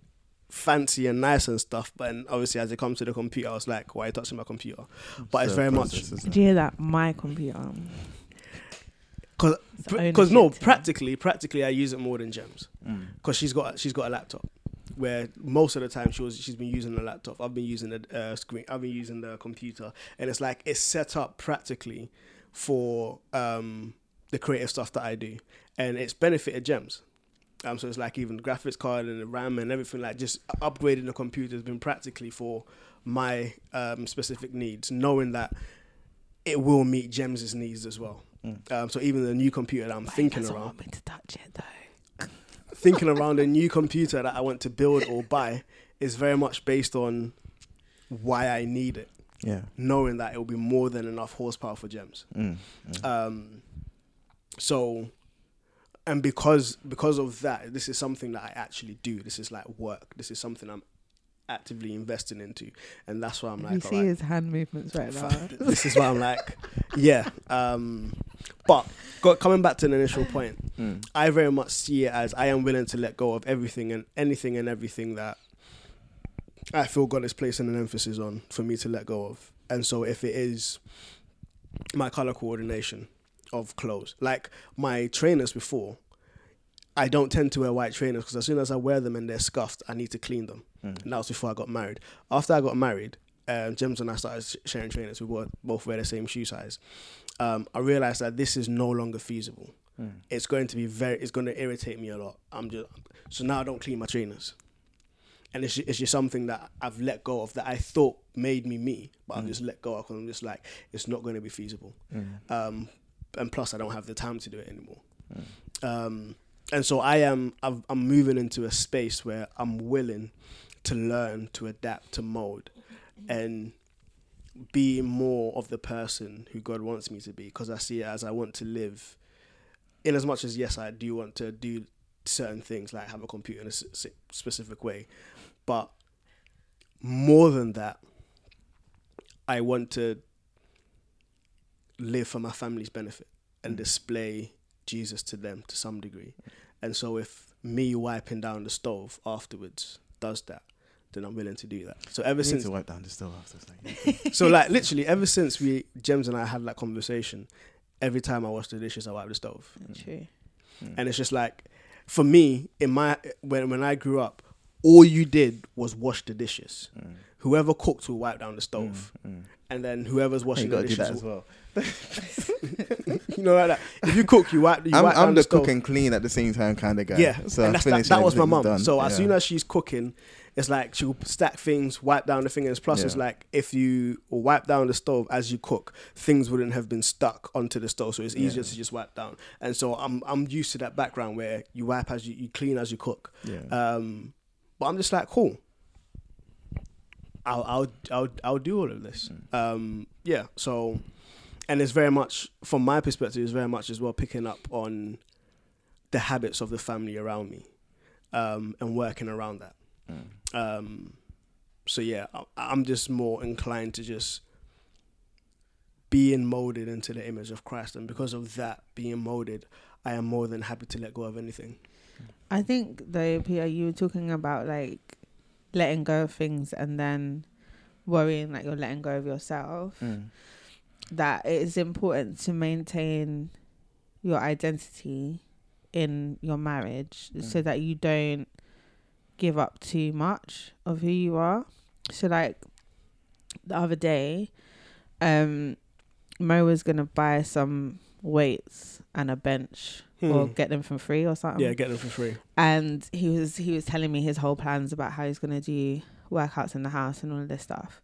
fancy and nice and stuff, but then obviously as it comes to the computer, I was like, why are you touching my computer? But it's very much process, isn't Did you hear that? My computer. Because It's because no, practically practically I use it more than Jemz. it? Mm. because she's got she's got a laptop where most of the time she was she's been using the laptop i've been using the uh, screen i've been using the computer and it's like it's set up practically for um the creative stuff that i do and it's benefited Jemz um so it's like even the graphics card and the ram and everything like just upgrading the computer has been practically for my um specific needs knowing that it will meet Jemz' needs as well Mm. um, so even the new computer that i'm he thinking around want me to touch it though. thinking around a new computer that I want to build or buy is very much based on why I need it, Yeah. knowing that it will be more than enough horsepower for Jemz. Mm. Mm. Um, so, and because because of that, this is something that I actually do. This is like work. This is something I'm actively investing into, and that's why I'm like, you like, see alright, his hand movements right now. This is why I'm like, yeah. Um, but go, coming back to the initial point, Mm. I very much see it as I am willing to let go of everything and anything and everything that I feel God is placing an emphasis on for me to let go of. And so if it is my color coordination of clothes, like my trainers before, I don't tend to wear white trainers because as soon as I wear them and they're scuffed, I need to clean them. Mm. And that was before I got married. After I got married, um, James and I started sharing trainers. We both, both wear the same shoe size. Um, I realized that this is no longer feasible. Mm. It's going to be very. It's going to irritate me a lot. I'm just so now I don't clean my trainers. and it's, ju- it's just something that I've let go of that I thought made me me, but Mm. I've just let go of because I'm just like it's not going to be feasible. Um, and plus, I don't have the time to do it anymore. Um, and so I am. I've, I'm moving into a space where I'm willing to learn, to adapt, to mold, and be more of the person who God wants me to be. Because I see it as I want to live. In as much as yes, I do want to do certain things like have a computer in a specific way, but more than that, I want to live for my family's benefit and mm. display Jesus to them to some degree. And so if me wiping down the stove afterwards does that, then I'm willing to do that. So ever You need since to wipe down the stove after. like- so like literally ever since we James and I had that conversation, every time I wash the dishes I wipe the stove. Mm. True. Mm. Mm. And it's just like for me, in my when when I grew up, all you did was wash the dishes. Mm. Whoever cooked will wipe down the stove. And then whoever's washing got the to do dishes that as well. you know like that. If you cook, you wipe you I'm, wipe I'm the the cook and clean at the same time kind of guy. Yeah, so and that's, that, that was my mum. done. So as soon as she's cooking, it's like she'll stack things, wipe down the fingers. Plus, it's like if you wipe down the stove as you cook, things wouldn't have been stuck onto the stove. So it's easier Yeah. to just wipe down. And so I'm I'm used to that background where you wipe as you, you clean as you cook. Yeah. Um, but I'm just like cool. I'll I'll I'll I'll do all of this. Mm. Um, yeah. So, and it's very much from my perspective, it's very much as well picking up on the habits of the family around me, um, and working around that. Mm. Um, so yeah, I, I'm just more inclined to just being molded into the image of Christ, and because of that being molded, I am more than happy to let go of anything. I think though, Peter, you were talking about like letting go of things and then worrying that you're letting go of yourself. Mm. That it is important to maintain your identity in your marriage so Mm. that you don't give up too much of who you are. So like the other day, um Mo was gonna buy some weights and a bench or Hmm. get them from free or something Yeah, get them for free. and he was he was telling me his whole plans about how he's gonna do workouts in the house and all of this stuff.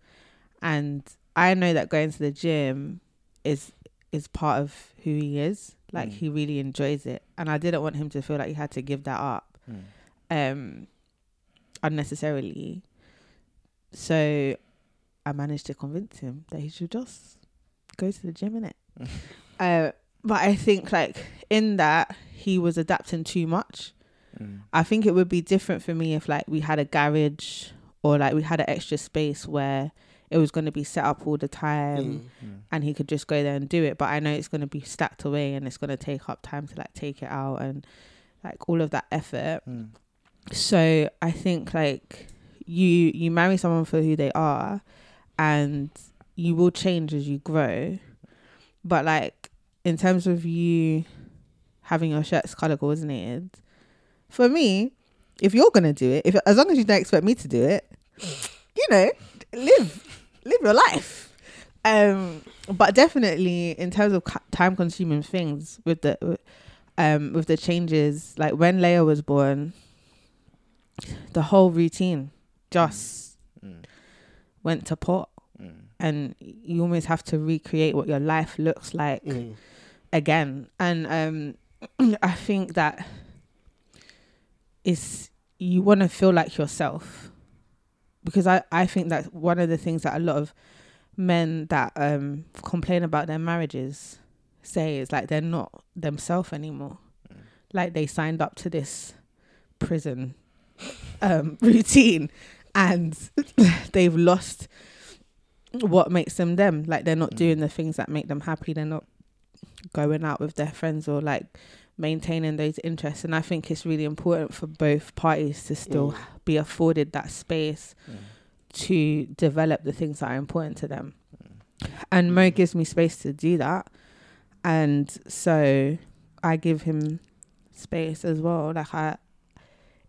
And I know that going to the gym is is part of who he is. Like Mm. he really enjoys it, and I didn't want him to feel like he had to give that up Mm. um unnecessarily. So I managed to convince him that he should just go to the gym in it. uh, but I think like in that he was adapting too much. Mm. I think it would be different for me if like we had a garage or like we had an extra space where it was going to be set up all the time Mm. and he could just go there and do it. But I know it's going to be stacked away and it's going to take up time to like take it out and like all of that effort. Mm. So I think like you you marry someone for who they are and you will change as you grow. But like in terms of you having your shirts color coordinated, for me, if you're gonna do it, if as long as you don't expect me to do it, you know, live live your life. Um, but definitely in terms of time consuming things with the um with the changes, like when Leia was born, the whole routine just Mm. went to pot, Mm. and you almost have to recreate what your life looks like Mm. again. And um, I think that it's you want to feel like yourself because I, I think that one of the things that a lot of men that um complain about their marriages say is like they're not themselves anymore. Like they signed up to this prison um routine and they've lost what makes them them. Like they're not Mm. doing the things that make them happy. They're not going out with their friends or like maintaining those interests and i think it's really important for both parties to still Mm. be afforded that space Mm. to develop the things that are important to them and mo gives me space to do that and so i give him space as well like i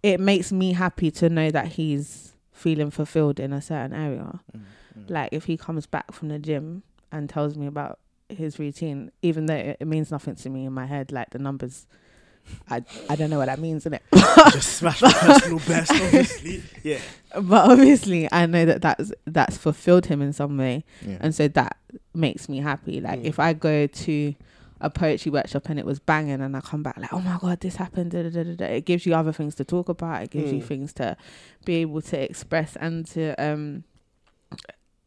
it makes me happy to know that he's feeling fulfilled in a certain area Mm. Mm. like if he comes back from the gym and tells me about his routine even though it, it means nothing to me in my head like the numbers I I don't know what that means in it. Just smash my personal best, obviously. Yeah. but obviously I know that that's that's fulfilled him in some way, Yeah. and so that makes me happy. Like Mm. if I go to a poetry workshop and it was banging, and I come back like, oh my god, this happened. Da, da, da. It gives you other things to talk about. It gives you Mm. things to be able to express and to um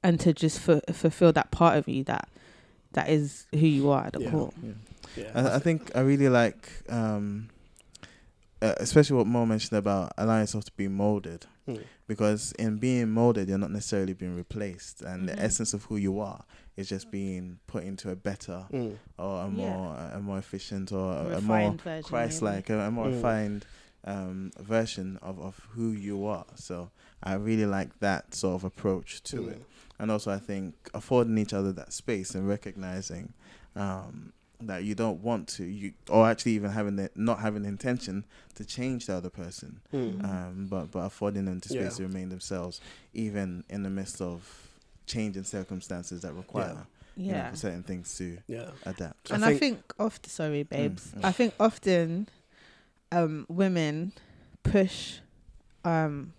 and to just fu- fulfill that part of you that that is who you are at the Yeah. core. yeah. Yeah. I, I think I really like, um, uh, especially what Mo mentioned about allowing yourself to be molded, Mm. because in being molded, you're not necessarily being replaced, and Mhm. the essence of who you are is just being put into a better Mm. or a Yeah. more a more efficient or a, a more Refined version, maybe. Christ-like, a, a more Mm. refined um, version of, of who you are. So I really like that sort of approach to Mm. it and also I think affording each other that space and recognizing um, that you don't want to you or actually even having the not having the intention to change the other person Mm. um, but but affording them to space Yeah. to remain themselves even in the midst of changing circumstances that require you know, certain things to Yeah. adapt and I think- think often, sorry, babes. mm. I think often, um, women push, um,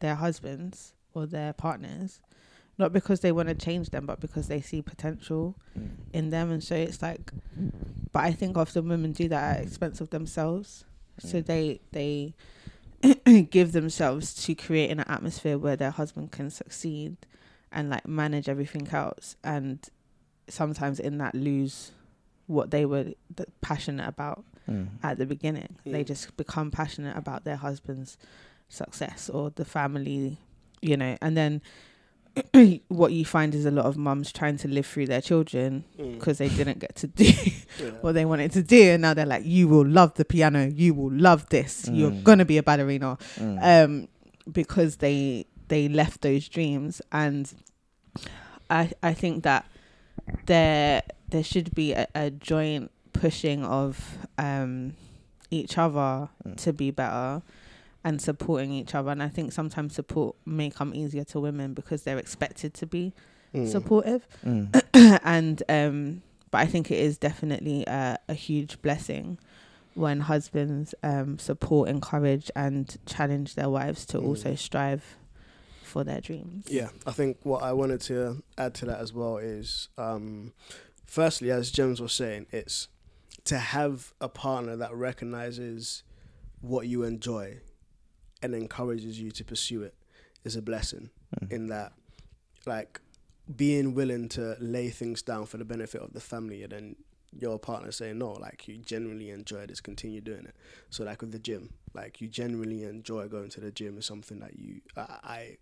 their husbands or their partners, not because they want to change them, but because they see potential Mm. in them, and so it's like. But I think often women do that at expense of themselves, so Mm. they they give themselves to creating an atmosphere where their husband can succeed and like manage everything else and sometimes in that lose what they were passionate about Mm. at the beginning they Mm. just become passionate about their husband's success or the family you know and then what you find is a lot of mums trying to live through their children Mm. because they didn't get to do Yeah. what they wanted to do and now they're like you will love the piano you will love this you're Mm. gonna be a ballerina Mm. um because they they left those dreams and i i think that there there should be a, a joint pushing of um each other Mm. to be better and supporting each other and i think sometimes support may come easier to women because they're expected to be Mm. supportive Mm. and um but i think it is definitely a, a huge blessing when husbands um support encourage and challenge their wives to Mm. also strive for their dreams Yeah, I think what I wanted to add to that as well is, um, firstly, as James was saying, it's to have a partner that recognizes what you enjoy and encourages you to pursue it is a blessing. Mm. In that, like, being willing to lay things down for the benefit of the family, and then your partner saying no, like you genuinely enjoy this, continue doing it. So, like with the gym, like you genuinely enjoy going to the gym is something that you I, I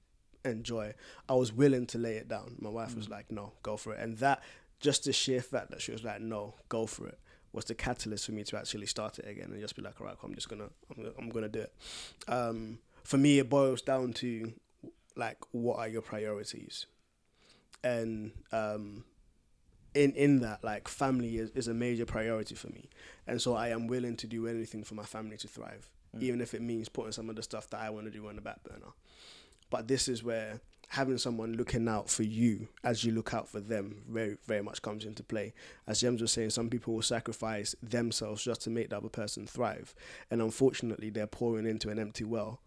enjoy. I was willing to lay it down. My wife was like, no, go for it. And that, just the sheer fact that she was like, no, go for it, was the catalyst for me to actually start it again and just be like, all right, I'm just gonna, I'm, gonna- I'm gonna do it. Um, for me, it boils down to like, what are your priorities? And um, in in that, like, family is, is a major priority for me, and so I am willing to do anything for my family to thrive, Mm. even if it means putting some of the stuff that I want to do on the back burner. But this is where having someone looking out for you as you look out for them very very much comes into play. As James was saying, some people will sacrifice themselves just to make the other person thrive, and unfortunately, they're pouring into an empty well,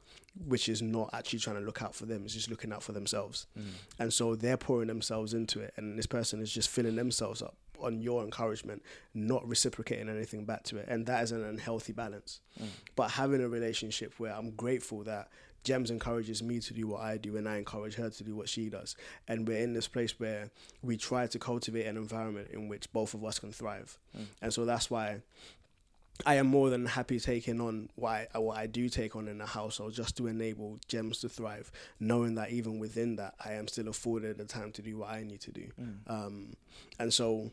which is not actually trying to look out for them; it's just looking out for themselves. Mm. And so they're pouring themselves into it, and this person is just filling themselves up on your encouragement, not reciprocating anything back to it, and that is an unhealthy balance. Mm. But having a relationship where I'm grateful that Jemz encourages me to do what I do, and I encourage her to do what she does, and we're in this place where we try to cultivate an environment in which both of us can thrive, Mm. and so that's why. I am more than happy taking on what I, what I do take on in the household just to enable Jemz to thrive, knowing that even within that, I am still afforded the time to do what I need to do. Mm. Um, and so,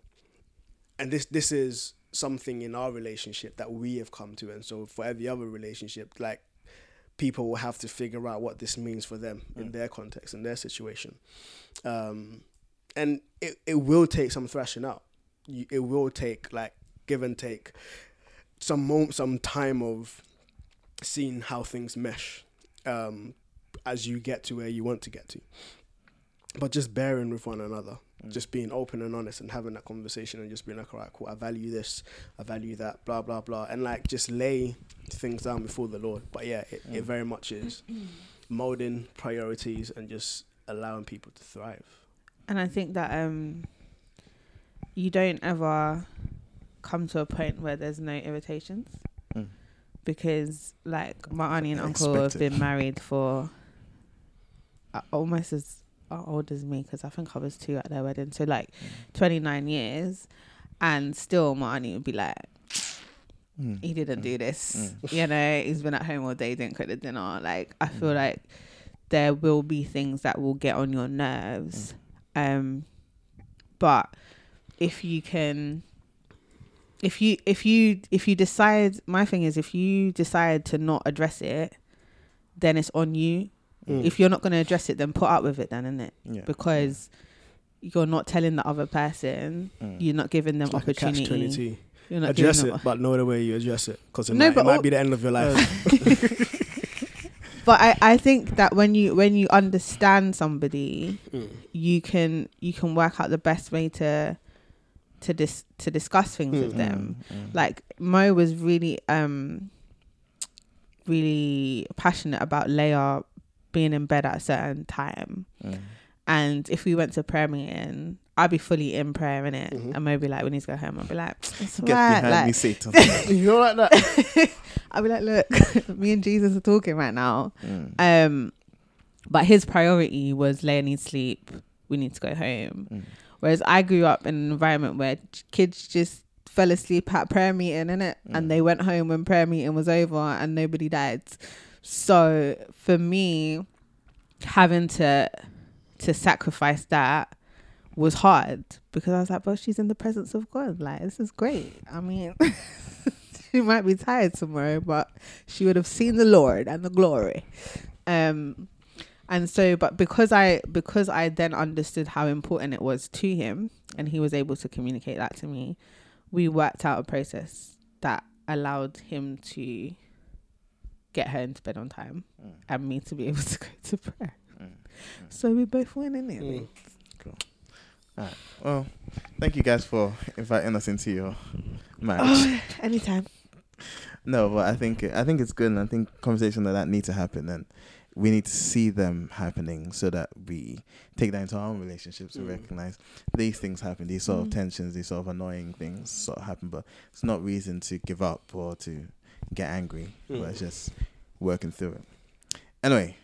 and this this is something in our relationship that we have come to, and so for every other relationship, like people will have to figure out what this means for them in Mm. their context in their situation, um, and it it will take some thrashing out. It will take like give and take, some mo- some time of seeing how things mesh um, as you get to where you want to get to. But just bearing with one another just being open and honest and having that conversation and just being like, all right, cool, I value this, I value that, blah blah blah, and like just lay things down before the Lord. But yeah, it, it Mm. very much is molding priorities and just allowing people to thrive. And I think that um, you don't ever come to a point where there's no irritations Mm. because, like, my auntie and I uncle have been married for uh, almost as uh, old as me because I think I was two at their wedding. So, like, 29 years. And still, my auntie would be like, Mm. he didn't Mm. do this. Mm. You know, he's been at home all day, didn't cook the dinner. Like, I feel Mm. like there will be things that will get on your nerves. Um, but if you can, if you if you if you decide, my thing is, if you decide to not address it, then it's on you. Mm. If you're not going to address it, then put up with it, then, isn't it? Yeah. Because you're not telling the other person, Mm. you're not giving them It's like a catch opportunity. twenty two. You're not Address it, them but know the way you address it, because it, No, might, it might be the end of your life. but I, I think that when you when you understand somebody Mm. you can you can work out the best way to to dis to discuss things with Mm. them Mm, mm. like mo was really um really passionate about leia being in bed at a certain time Mm. and if we went to prayer meeting I'd be fully in prayer in it, Mhm. and maybe like, "We need to go home." I'd be like, "It's Get right." behind Like, me, Satan. you like that. I'd be like, "Look, me and Jesus are talking right now." Mm. Um, but his priority was Leia needs sleep. We need to go home. Mm. Whereas I grew up in an environment where kids just fell asleep at prayer meeting, innit? Mm. And they went home when prayer meeting was over and nobody died. So for me, having to to sacrifice that was hard because I was like, well, she's in the presence of God. Like, this is great. I mean, she might be tired tomorrow, but she would have seen the Lord and the glory. Um, and so, but because I because I then understood how important it was to him, and he was able to communicate that to me, we worked out a process that allowed him to get her into bed on time Mm. and me to be able to go to prayer. Mm. So we both win in it. Mm. Well, thank you guys for inviting us into your marriage. Oh, anytime. No, but I think I think it's good, and I think conversations like that need to happen, and we need to see them happening so that we take that into our own relationships and Mm. recognize these things happen, these sort of Mm. tensions, these sort of annoying things sort of happen, but it's not reason to give up or to get angry. But Mm. it's just working through it. Anyway,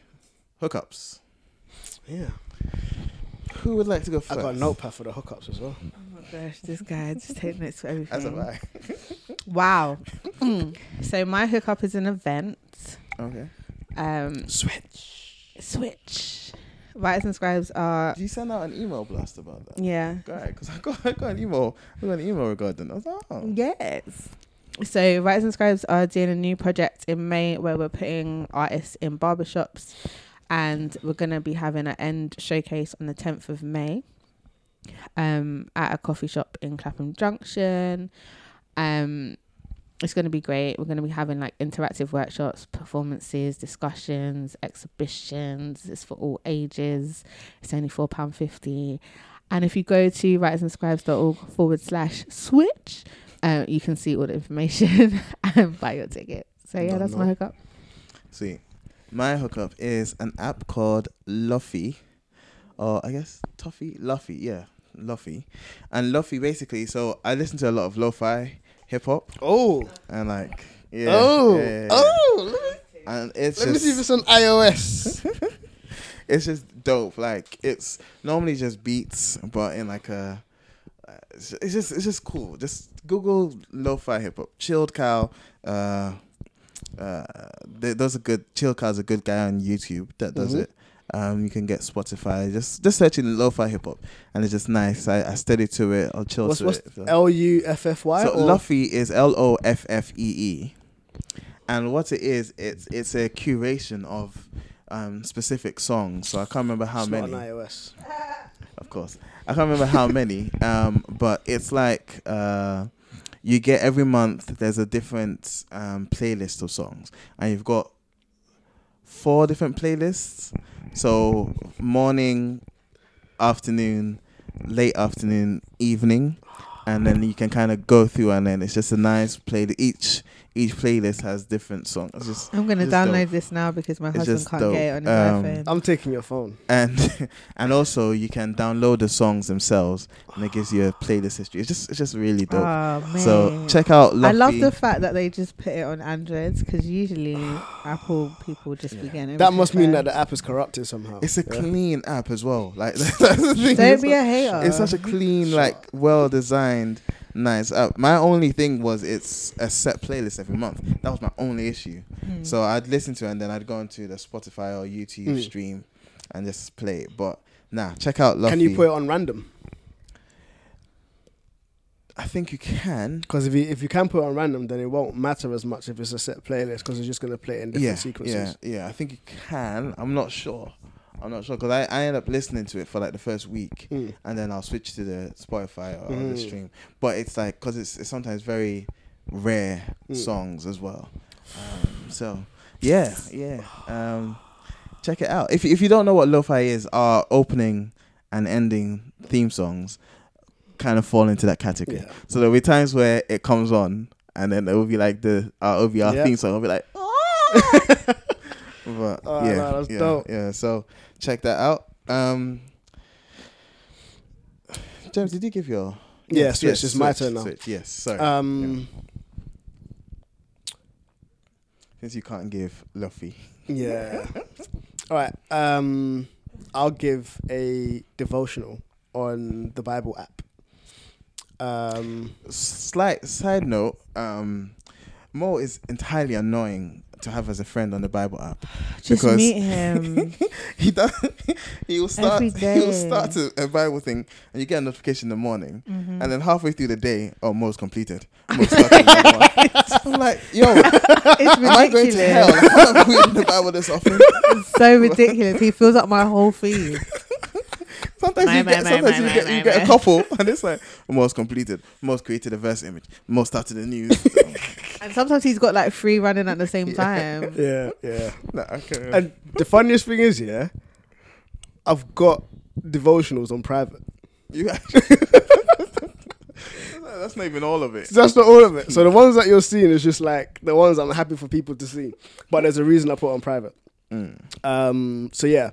hookups. Yeah, Who would like to go first? I got a notepad for the hookups as well. Oh my gosh, this guy just taking notes for everything. As have I. Wow. Mm. so my hookup is an event. Okay. Um, Switch. Switch. Writers and scribes are Did you send out an email blast about that? yeah. Right, because I got I got an email. I got an email regarding. I was like, oh. Yes. So Writers and Scribes are doing a new project in May where we're putting artists in barbershops and we're gonna be having an end showcase on the tenth of May. Um at a coffee shop in Clapham Junction. Um it's going to be great. We're going to be having like interactive workshops, performances, discussions, exhibitions. It's for all ages. It's only £4.50. And if you go to writersandscribes.org forward slash switch, uh, you can see all the information and buy your ticket. So yeah, Don't that's know. my hookup. See, my hookup is an app called Loffee, or I guess Toffee, Loffee, yeah, Loffee, and Loffee basically. So I listen to a lot of lo-fi hip hop Oh, and like yeah, oh, yeah, yeah, yeah. oh! And it's let me see if it's on iOS. it's just dope. Like it's normally just beats, but in like a. uh, It's it's just it's just cool. Just Google lo-fi hip hop. ChilledCow. Uh, uh, th- those are good. ChilledCow's a good guy on YouTube that does Mhm. it. Um, you can get Spotify. Just just searching lo-fi hip hop, and it's just nice. I, I steady to it. I'll chill what's to what's it. So- L U F F Y? so or- Loffee is L O F F E E, and what it is, it's it's a curation of um, specific songs. So I can't remember how It's many. Not on iOS. Of course, I can't remember how many. Um, but it's like uh, you get every month. There's a different um, playlist of songs, and you've got four different playlists. So morning, afternoon, late afternoon, evening, and then you can kind of go through, and then it's just a nice play. to Each each playlist has different songs. It's just I'm gonna It's download dope. this now because my It's husband just can't dope. get it on his Um, iPhone. I'm taking your phone. and and also you can download the songs themselves, and it gives you a playlist history. It's just it's just really dope. Oh so check out. I love the fact that they just put it on Androids because usually Apple people just be Yeah. getting That must mean that the app is corrupted somehow. It's a Yeah. clean app as well. Like that's the thing. Don't It's be like- a hater. It's such a clean, like well designed, nice app. My only thing was it's a set playlist every month. That was my only issue. Hmm. So I'd listen to it and then I'd go into the Spotify or YouTube Mm. stream and just play it. But nah, check out. Can you put it on random? I think you can. Because if you if you can put it on random, then it won't matter as much if it's a set playlist because it's just gonna play it in different Yeah, sequences. yeah, yeah. I think you can. I'm not sure. I'm not sure because I, I end up listening to it for like the first week Mm. and then I'll switch to the Spotify or the Mhm. stream. But it's like because it's, it's sometimes very rare Mm. songs as well. Um, so yeah, yeah. Um, check it out. If if you don't know what lo-fi is, our opening and ending theme songs kind of fall into that category. Yeah. So there'll be times where it comes on and then it will be like the our OVR Yeah. theme song. I'll be like! but Oh, yeah, no, yeah, dope. yeah. So check that out. Um, Jemz, did you give your? Yeah, switch. It's my turn now. Switch. Yes, sorry. Um. Since you can't give Loffee. Yeah. All right. Um, I'll give a devotional on the Bible app. Um, Slight side note. Um, Mo is entirely annoying to have as a friend on the Bible app. just because- meet him. he does. He will start. He will start a, a Bible thing, and you get a notification in the morning, Mhm. and then halfway through the day, oh, Mo's completed. Mo's started another one. I'm like, yo, it's am I going to hell? ridiculous. I'm not reading the Bible this often. It's so ridiculous. He fills up my whole feed. Sometimes My, you my, get, my, sometimes you get, you get a couple, and it's like Mo's completed. Mo's created a verse image. Mo's started a news. So, And sometimes he's got like three running at the same time. yeah, yeah. nah, okay. And the funniest thing is, yeah, I've got devotionals on private. you actually, that's not even all of it. That's not all of it. So the ones that you're seeing is just like the ones I'm happy for people to see. But there's a reason I put on private. Mm. Um, so yeah,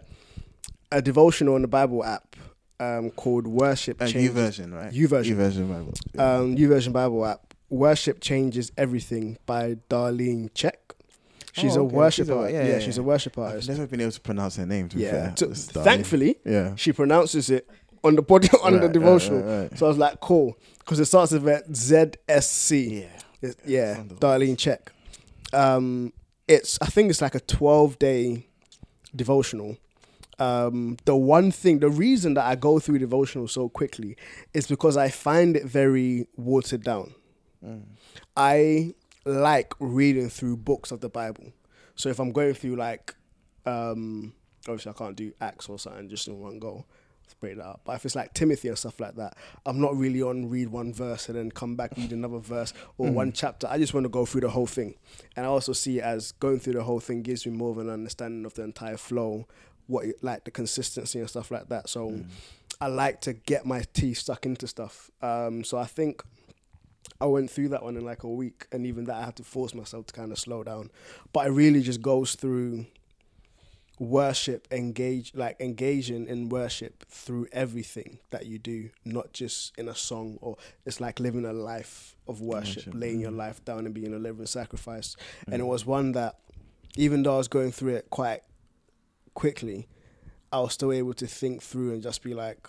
a devotional on the Bible app um, called Worship A U Changes. version, right? YouVersion. U version Bible. Yeah. Um, YouVersion Bible app. Worship changes everything by Darlene Zschech. She's Oh, a okay. a- artist. yeah, Yeah, yeah, she's a worship I've never been able to pronounce her name. To be Yeah. So, thankfully, yeah. she pronounces it on the body on the Right, right, devotional. right, right. So I was like, cool, because it starts with a ZSC. Yeah. It's- yeah, Darlene Zschech. Um, it's I think it's like a twelve day devotional. Um, the one thing, the reason that I go through devotional so quickly is because I find it very watered down. Mm. I like reading through books of the Bible. So if I'm going through like, um, obviously I can't do Acts or something just in one go. Break that up. But if it's like Timothy and stuff like that, I'm not really on read one verse and then come back read another verse or Mm. one chapter. I just want to go through the whole thing, and I also see it as going through the whole thing gives me more of an understanding of the entire flow, what it, like the consistency and stuff like that. So Mm. I like to get my teeth stuck into stuff. Um, so I think I went through that one in like a week, and even that I had to force myself to kind of slow down. But it really just goes through worship, engage like engaging in worship through everything that you do, not just in a song or it's like living a life of worship, Worship, laying your mm. life down and being a living sacrifice. And it Mm. was one that, even though I was going through it quite quickly, I was still able to think through and just be like,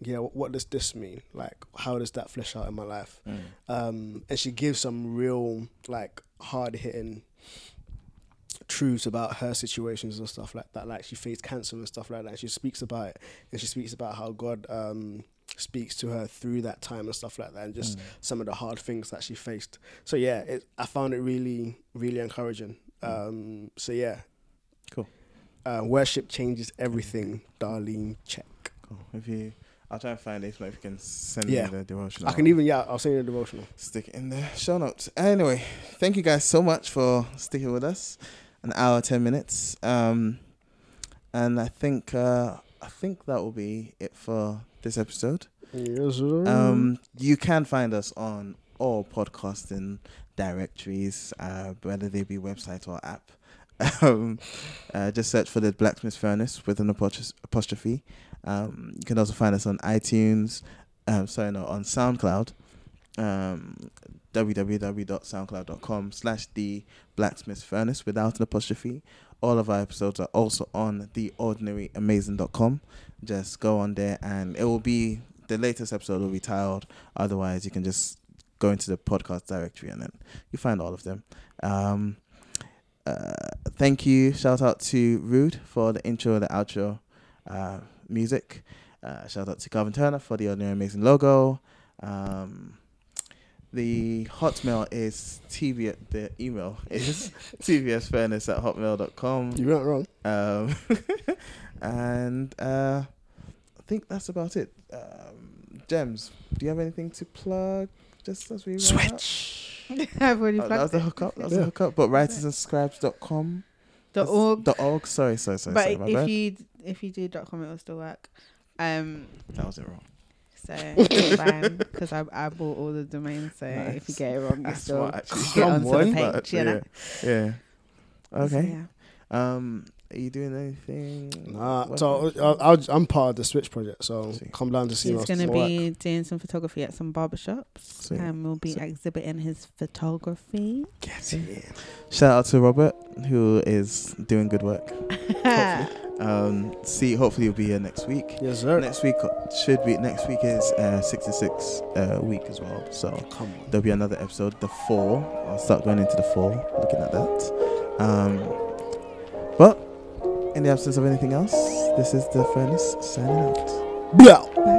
yeah, what, what does this mean? Like, how does that flesh out in my life? Mm. Um, and she gives some real, like, hard hitting truths about her situations and stuff like that. Like, she faced cancer and stuff like that. And she speaks about it, and she speaks about how God um, speaks to her through that time and stuff like that, and just Mm. some of the hard things that she faced. So yeah, it, I found it really, really encouraging. Um, so yeah, Cool. Uh, worship changes everything, Darlene. Zschech. Cool. If you, I'll try and find it. If not, if you can send Yeah. me the devotion. I can even yeah, I'll send you the devotional. stick it in the show notes. Anyway, thank you guys so much for sticking with us. An hour, ten minutes. Um, and I think uh, I think that will be it for this episode. Yes, sir. Um, you can find us on all podcasting directories, uh, whether they be website or app. Um, uh, just search for the Blacksmith Furnace with an apostrophe. Um, you can also find us on iTunes. Um, sorry, no, on SoundCloud. Um, www.soundcloud.com slash the blacksmith furnace without an apostrophe all of our episodes are also on theordinaryamazing.com just go on there and it will be the latest episode will be tiled otherwise you can just go into the podcast directory and then you find all of them um uh, thank you shout out to rude for the intro the outro uh, music uh, shout out to Calvin Turner for the Ordinary Amazing logo um, the hotmail is tv the email is tvsfairness at hotmail.com you weren't wrong. um, and uh, I think that's about it. Um, Jemz, do you have anything to plug? Just as we? Switch. I've already Oh, that was plugged the it. hookup. That was Yeah. the hookup. But writersandscribes.com. The org. The org. Sorry, sorry, sorry. but sorry if bad. you if you do dot com, it will still work. Um, that was it wrong. so fine because I I bought all the domains. So if you get it wrong, you still get onto the page. But, yeah. yeah. So, Okay. yeah. Um, are you doing anything? Nah, What- so uh, I'll, I'll, I'm part of the Switch project, so See. come down to see He's going to my be doing some photography at some barbershops Sweet. and we'll be Sweet. exhibiting his photography. Get in. Shout out to Robert, who is doing good work. Um, see, hopefully you'll be here next week. Yes, sir. Next week should be next week is uh, 66 uh, week as well. So Come on. there'll be another episode, the four. I'll start going into the four, looking at that. Um, but in the absence of anything else, this is the furnace signing out. Blow. Bye.